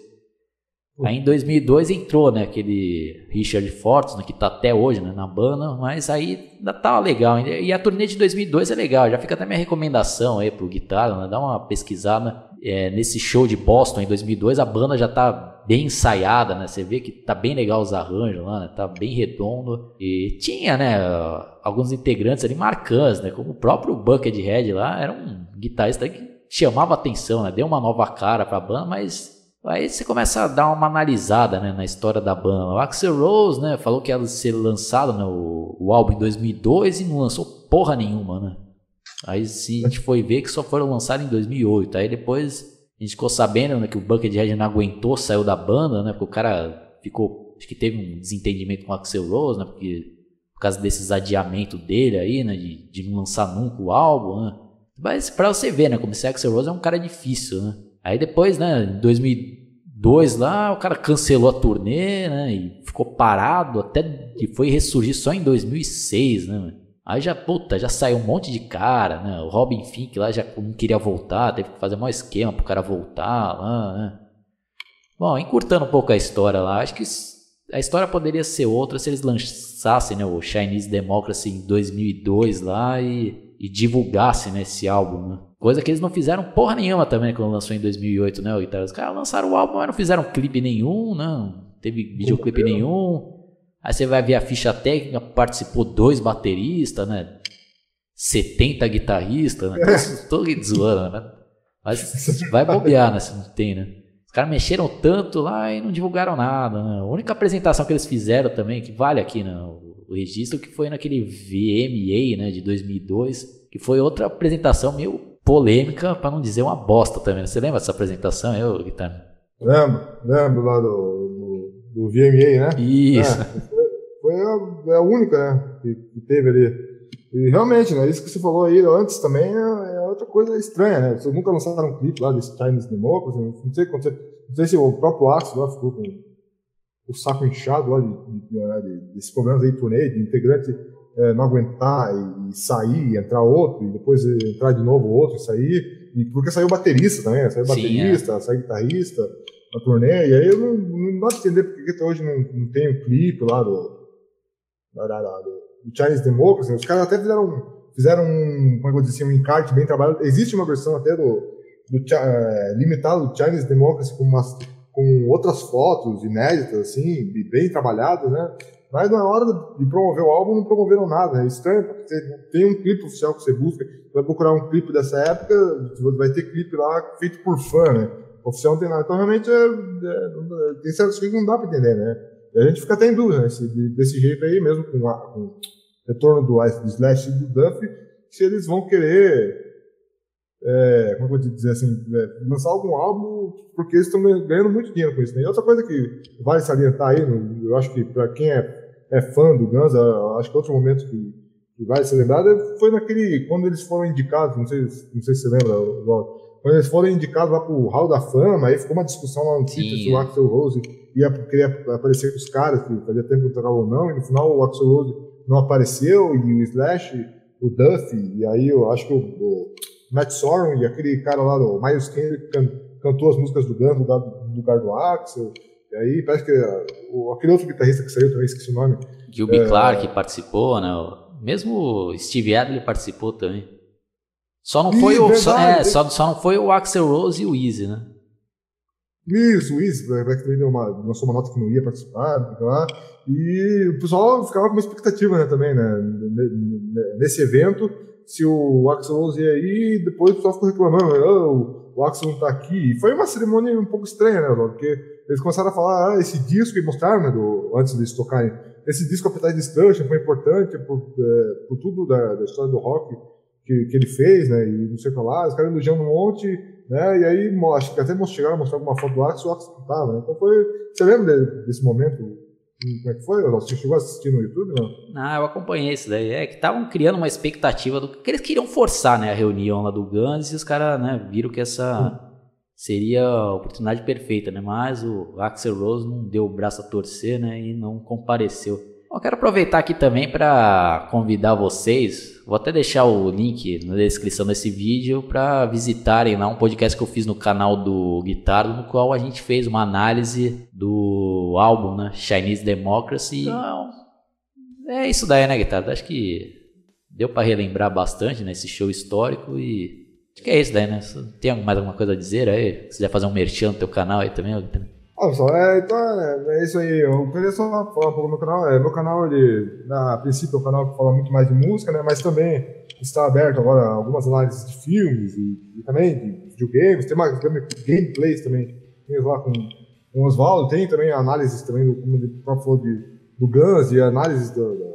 Aí em 2002 entrou, né, aquele Richard Fortes, né, que tá até hoje, né, na banda, mas aí ainda tá legal. E a turnê de 2002 é legal, já fica até minha recomendação aí pro guitarra, né, dá uma pesquisada é, nesse show de Boston em 2002, a banda já tá bem ensaiada, né, você vê que tá bem legal os arranjos lá, né, tá bem redondo. E tinha, né, alguns integrantes ali marcantes, né, como o próprio Buckethead lá, era um guitarrista que chamava atenção, né, deu uma nova cara pra banda, mas Aí você começa a dar uma analisada né, na história da banda. O Axel Rose né, falou que ia ser lançado né, o, o, álbum em 2002 e não lançou porra nenhuma. Né? Aí se a gente foi ver que só foram lançados em 2008. Aí depois a gente ficou sabendo né, que o Buckethead não aguentou, saiu da banda, né, porque o cara ficou. Acho que teve um desentendimento com o Axel Rose, né, porque, por causa desses adiamentos dele aí, né, de, de não lançar nunca o álbum. Né. Mas pra você ver, né, como esse Axel Rose é um cara difícil, né? Aí depois, né, em 2002 lá, o cara cancelou a turnê, né, e ficou parado até e foi ressurgir só em 2006, né? Aí já, puta, já saiu um monte de cara, né? O Robin Fink lá já não queria voltar, teve que fazer um esquema pro cara voltar lá, né? Bom, encurtando um pouco a história lá, acho que a história poderia ser outra se eles lançassem né, o Chinese Democracy em 2002 lá e, e divulgassem né, esse álbum, né? Coisa que eles não fizeram porra nenhuma também quando lançou em 2008, né? Os caras lançaram o álbum, mas não fizeram clipe nenhum, não. Teve videoclipe nenhum. Aí você vai ver a ficha técnica, participou dois bateristas, né? 70 guitarristas, né? Tô, tô zoando, né? Mas vai bobear, né? Se não tem, né? Os caras mexeram tanto lá e não divulgaram nada, né? A única apresentação que eles fizeram também, que vale aqui, né? O registro, que foi naquele VMA, né? De 2002, que foi outra apresentação meio polêmica, para não dizer uma bosta também. Você lembra dessa apresentação, eu, Guilherme? Lembro, lembro lá do, do, do VMA, né? Isso. É, foi a, é a, única, né, que, que, teve ali. E realmente, né, isso que você falou aí antes também é, é outra coisa estranha, né? Vocês nunca lançaram um clipe lá desse Chinese Democracy, não sei, não sei se o próprio Axel lá ficou com o saco inchado lá de, de, de, né, desses problemas aí, turnê, de integrante é, não aguentar e, sair, e entrar outro, e depois entrar de novo outro e sair. E porque saiu baterista também, né? saiu baterista, Sim, é. saiu guitarrista. na turnê, e aí eu não, não pra entender porque até hoje não, não tem um clipe lá do, da, da, da, do Chinese Democracy. Os caras até fizeram, fizeram um, como é que eu dizer assim, um encarte bem trabalhado. Existe uma versão até do, do é, limitado do Chinese Democracy com, umas, com outras fotos inéditas, assim, bem trabalhadas, né? Mas na hora de promover o álbum, não promoveram nada. É estranho, porque tem um clipe oficial que você busca, vai procurar um clipe dessa época, vai ter clipe lá feito por fã, né? Oficial não tem nada. Então, realmente, é, é, tem certas coisas que não dá para entender, né? E a gente fica até em dúvida, né? Se, desse jeito aí, mesmo com, a, com o retorno do, do Slash e do Duff, se eles vão querer é, como eu vou dizer assim, é, lançar algum álbum, porque eles estão ganhando muito dinheiro com isso. Né? E outra coisa que vale salientar aí, eu acho que para quem é, é fã do Guns, acho que outro momento que, que vale ser lembrado foi naquele, quando eles foram indicados, não sei, não sei se você lembra, quando eles foram indicados lá pro Hall da Fama, aí ficou uma discussão lá no Twitter se o Axel Rose ia querer aparecer com os caras, que fazia tempo que não ou não, e no final o Axel Rose não apareceu, e o Slash, o Duffy, e aí eu acho que o, o Matt Sorum e aquele cara lá, o Miles Kennedy, can, cantou as músicas do Guns no lugar do, no lugar do Axel. E aí parece que o, aquele outro guitarrista que saiu também, esqueci o nome. Gilby é, Clark participou, né? Mesmo Steve Adler participou também. Só não foi o só, é, só, só não foi o Axel Rose e o Easy, né? Isso, o Easy, né, que também deu uma, lançou uma nota que não ia participar, lá. E o pessoal ficava com uma expectativa, né, também, né, nesse evento se o Axel Rose ia aí, depois o pessoal ficou reclamando, oh, o Axel não tá aqui. E foi uma cerimônia um pouco estranha, né, porque eles começaram a falar, ah, esse disco que mostraram, né, do, antes de tocarem, esse disco Appetite Destruction foi importante por, é, por tudo da, da, história do rock que, que ele fez, né, e não sei o que lá, os caras elogiando um monte, né, e aí acho que até chegaram a mostrar alguma foto do Axel, o Axel não tava, né, então foi, você lembra desse momento? Como é que foi? Você chegou a assistir no YouTube, não? Ah, eu acompanhei isso daí. É que estavam criando uma expectativa do que eles queriam forçar, né? A reunião lá do Guns e os caras, né, viram que essa hum. Seria a oportunidade perfeita, né? Mas o Axel Rose não deu o braço a torcer, né? E não compareceu. Eu quero aproveitar aqui também para convidar vocês, vou até deixar o link na descrição desse vídeo para visitarem lá um podcast que eu fiz no canal do Guitarra, no qual a gente fez uma análise do álbum, né, Chinese Democracy. Então, é isso daí, né, Guitarra? Acho que deu para relembrar bastante nesse né, show histórico e acho que é isso daí, né? Tem mais alguma coisa a dizer aí? Se quiser fazer um merchan no teu canal aí também, ah, pessoal, é, então é, é, isso aí. Eu queria só falar um pouco do meu canal. É, meu canal, ele, a princípio, é um canal que fala muito mais de música, né? Mas também está aberto agora algumas análises de filmes e, e também de videogames. Tem mais gameplays também. Tem lá com, com o Oswaldo. Tem também análises também, do, como ele próprio falou, de, do Guns e análises do, do,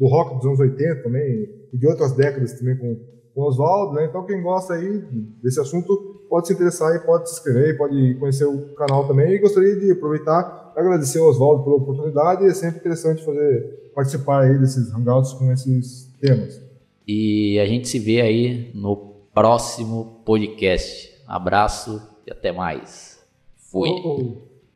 do rock dos anos 80 também. E de outras décadas também com, com o Oswaldo, né? Então quem gosta aí desse assunto pode se interessar e pode se inscrever, pode conhecer o canal também. E gostaria de aproveitar e agradecer ao Oswaldo pela oportunidade. É sempre interessante fazer participar aí desses hangouts com esses temas. E a gente se vê aí no próximo podcast. Abraço e até mais. Fui. Oh.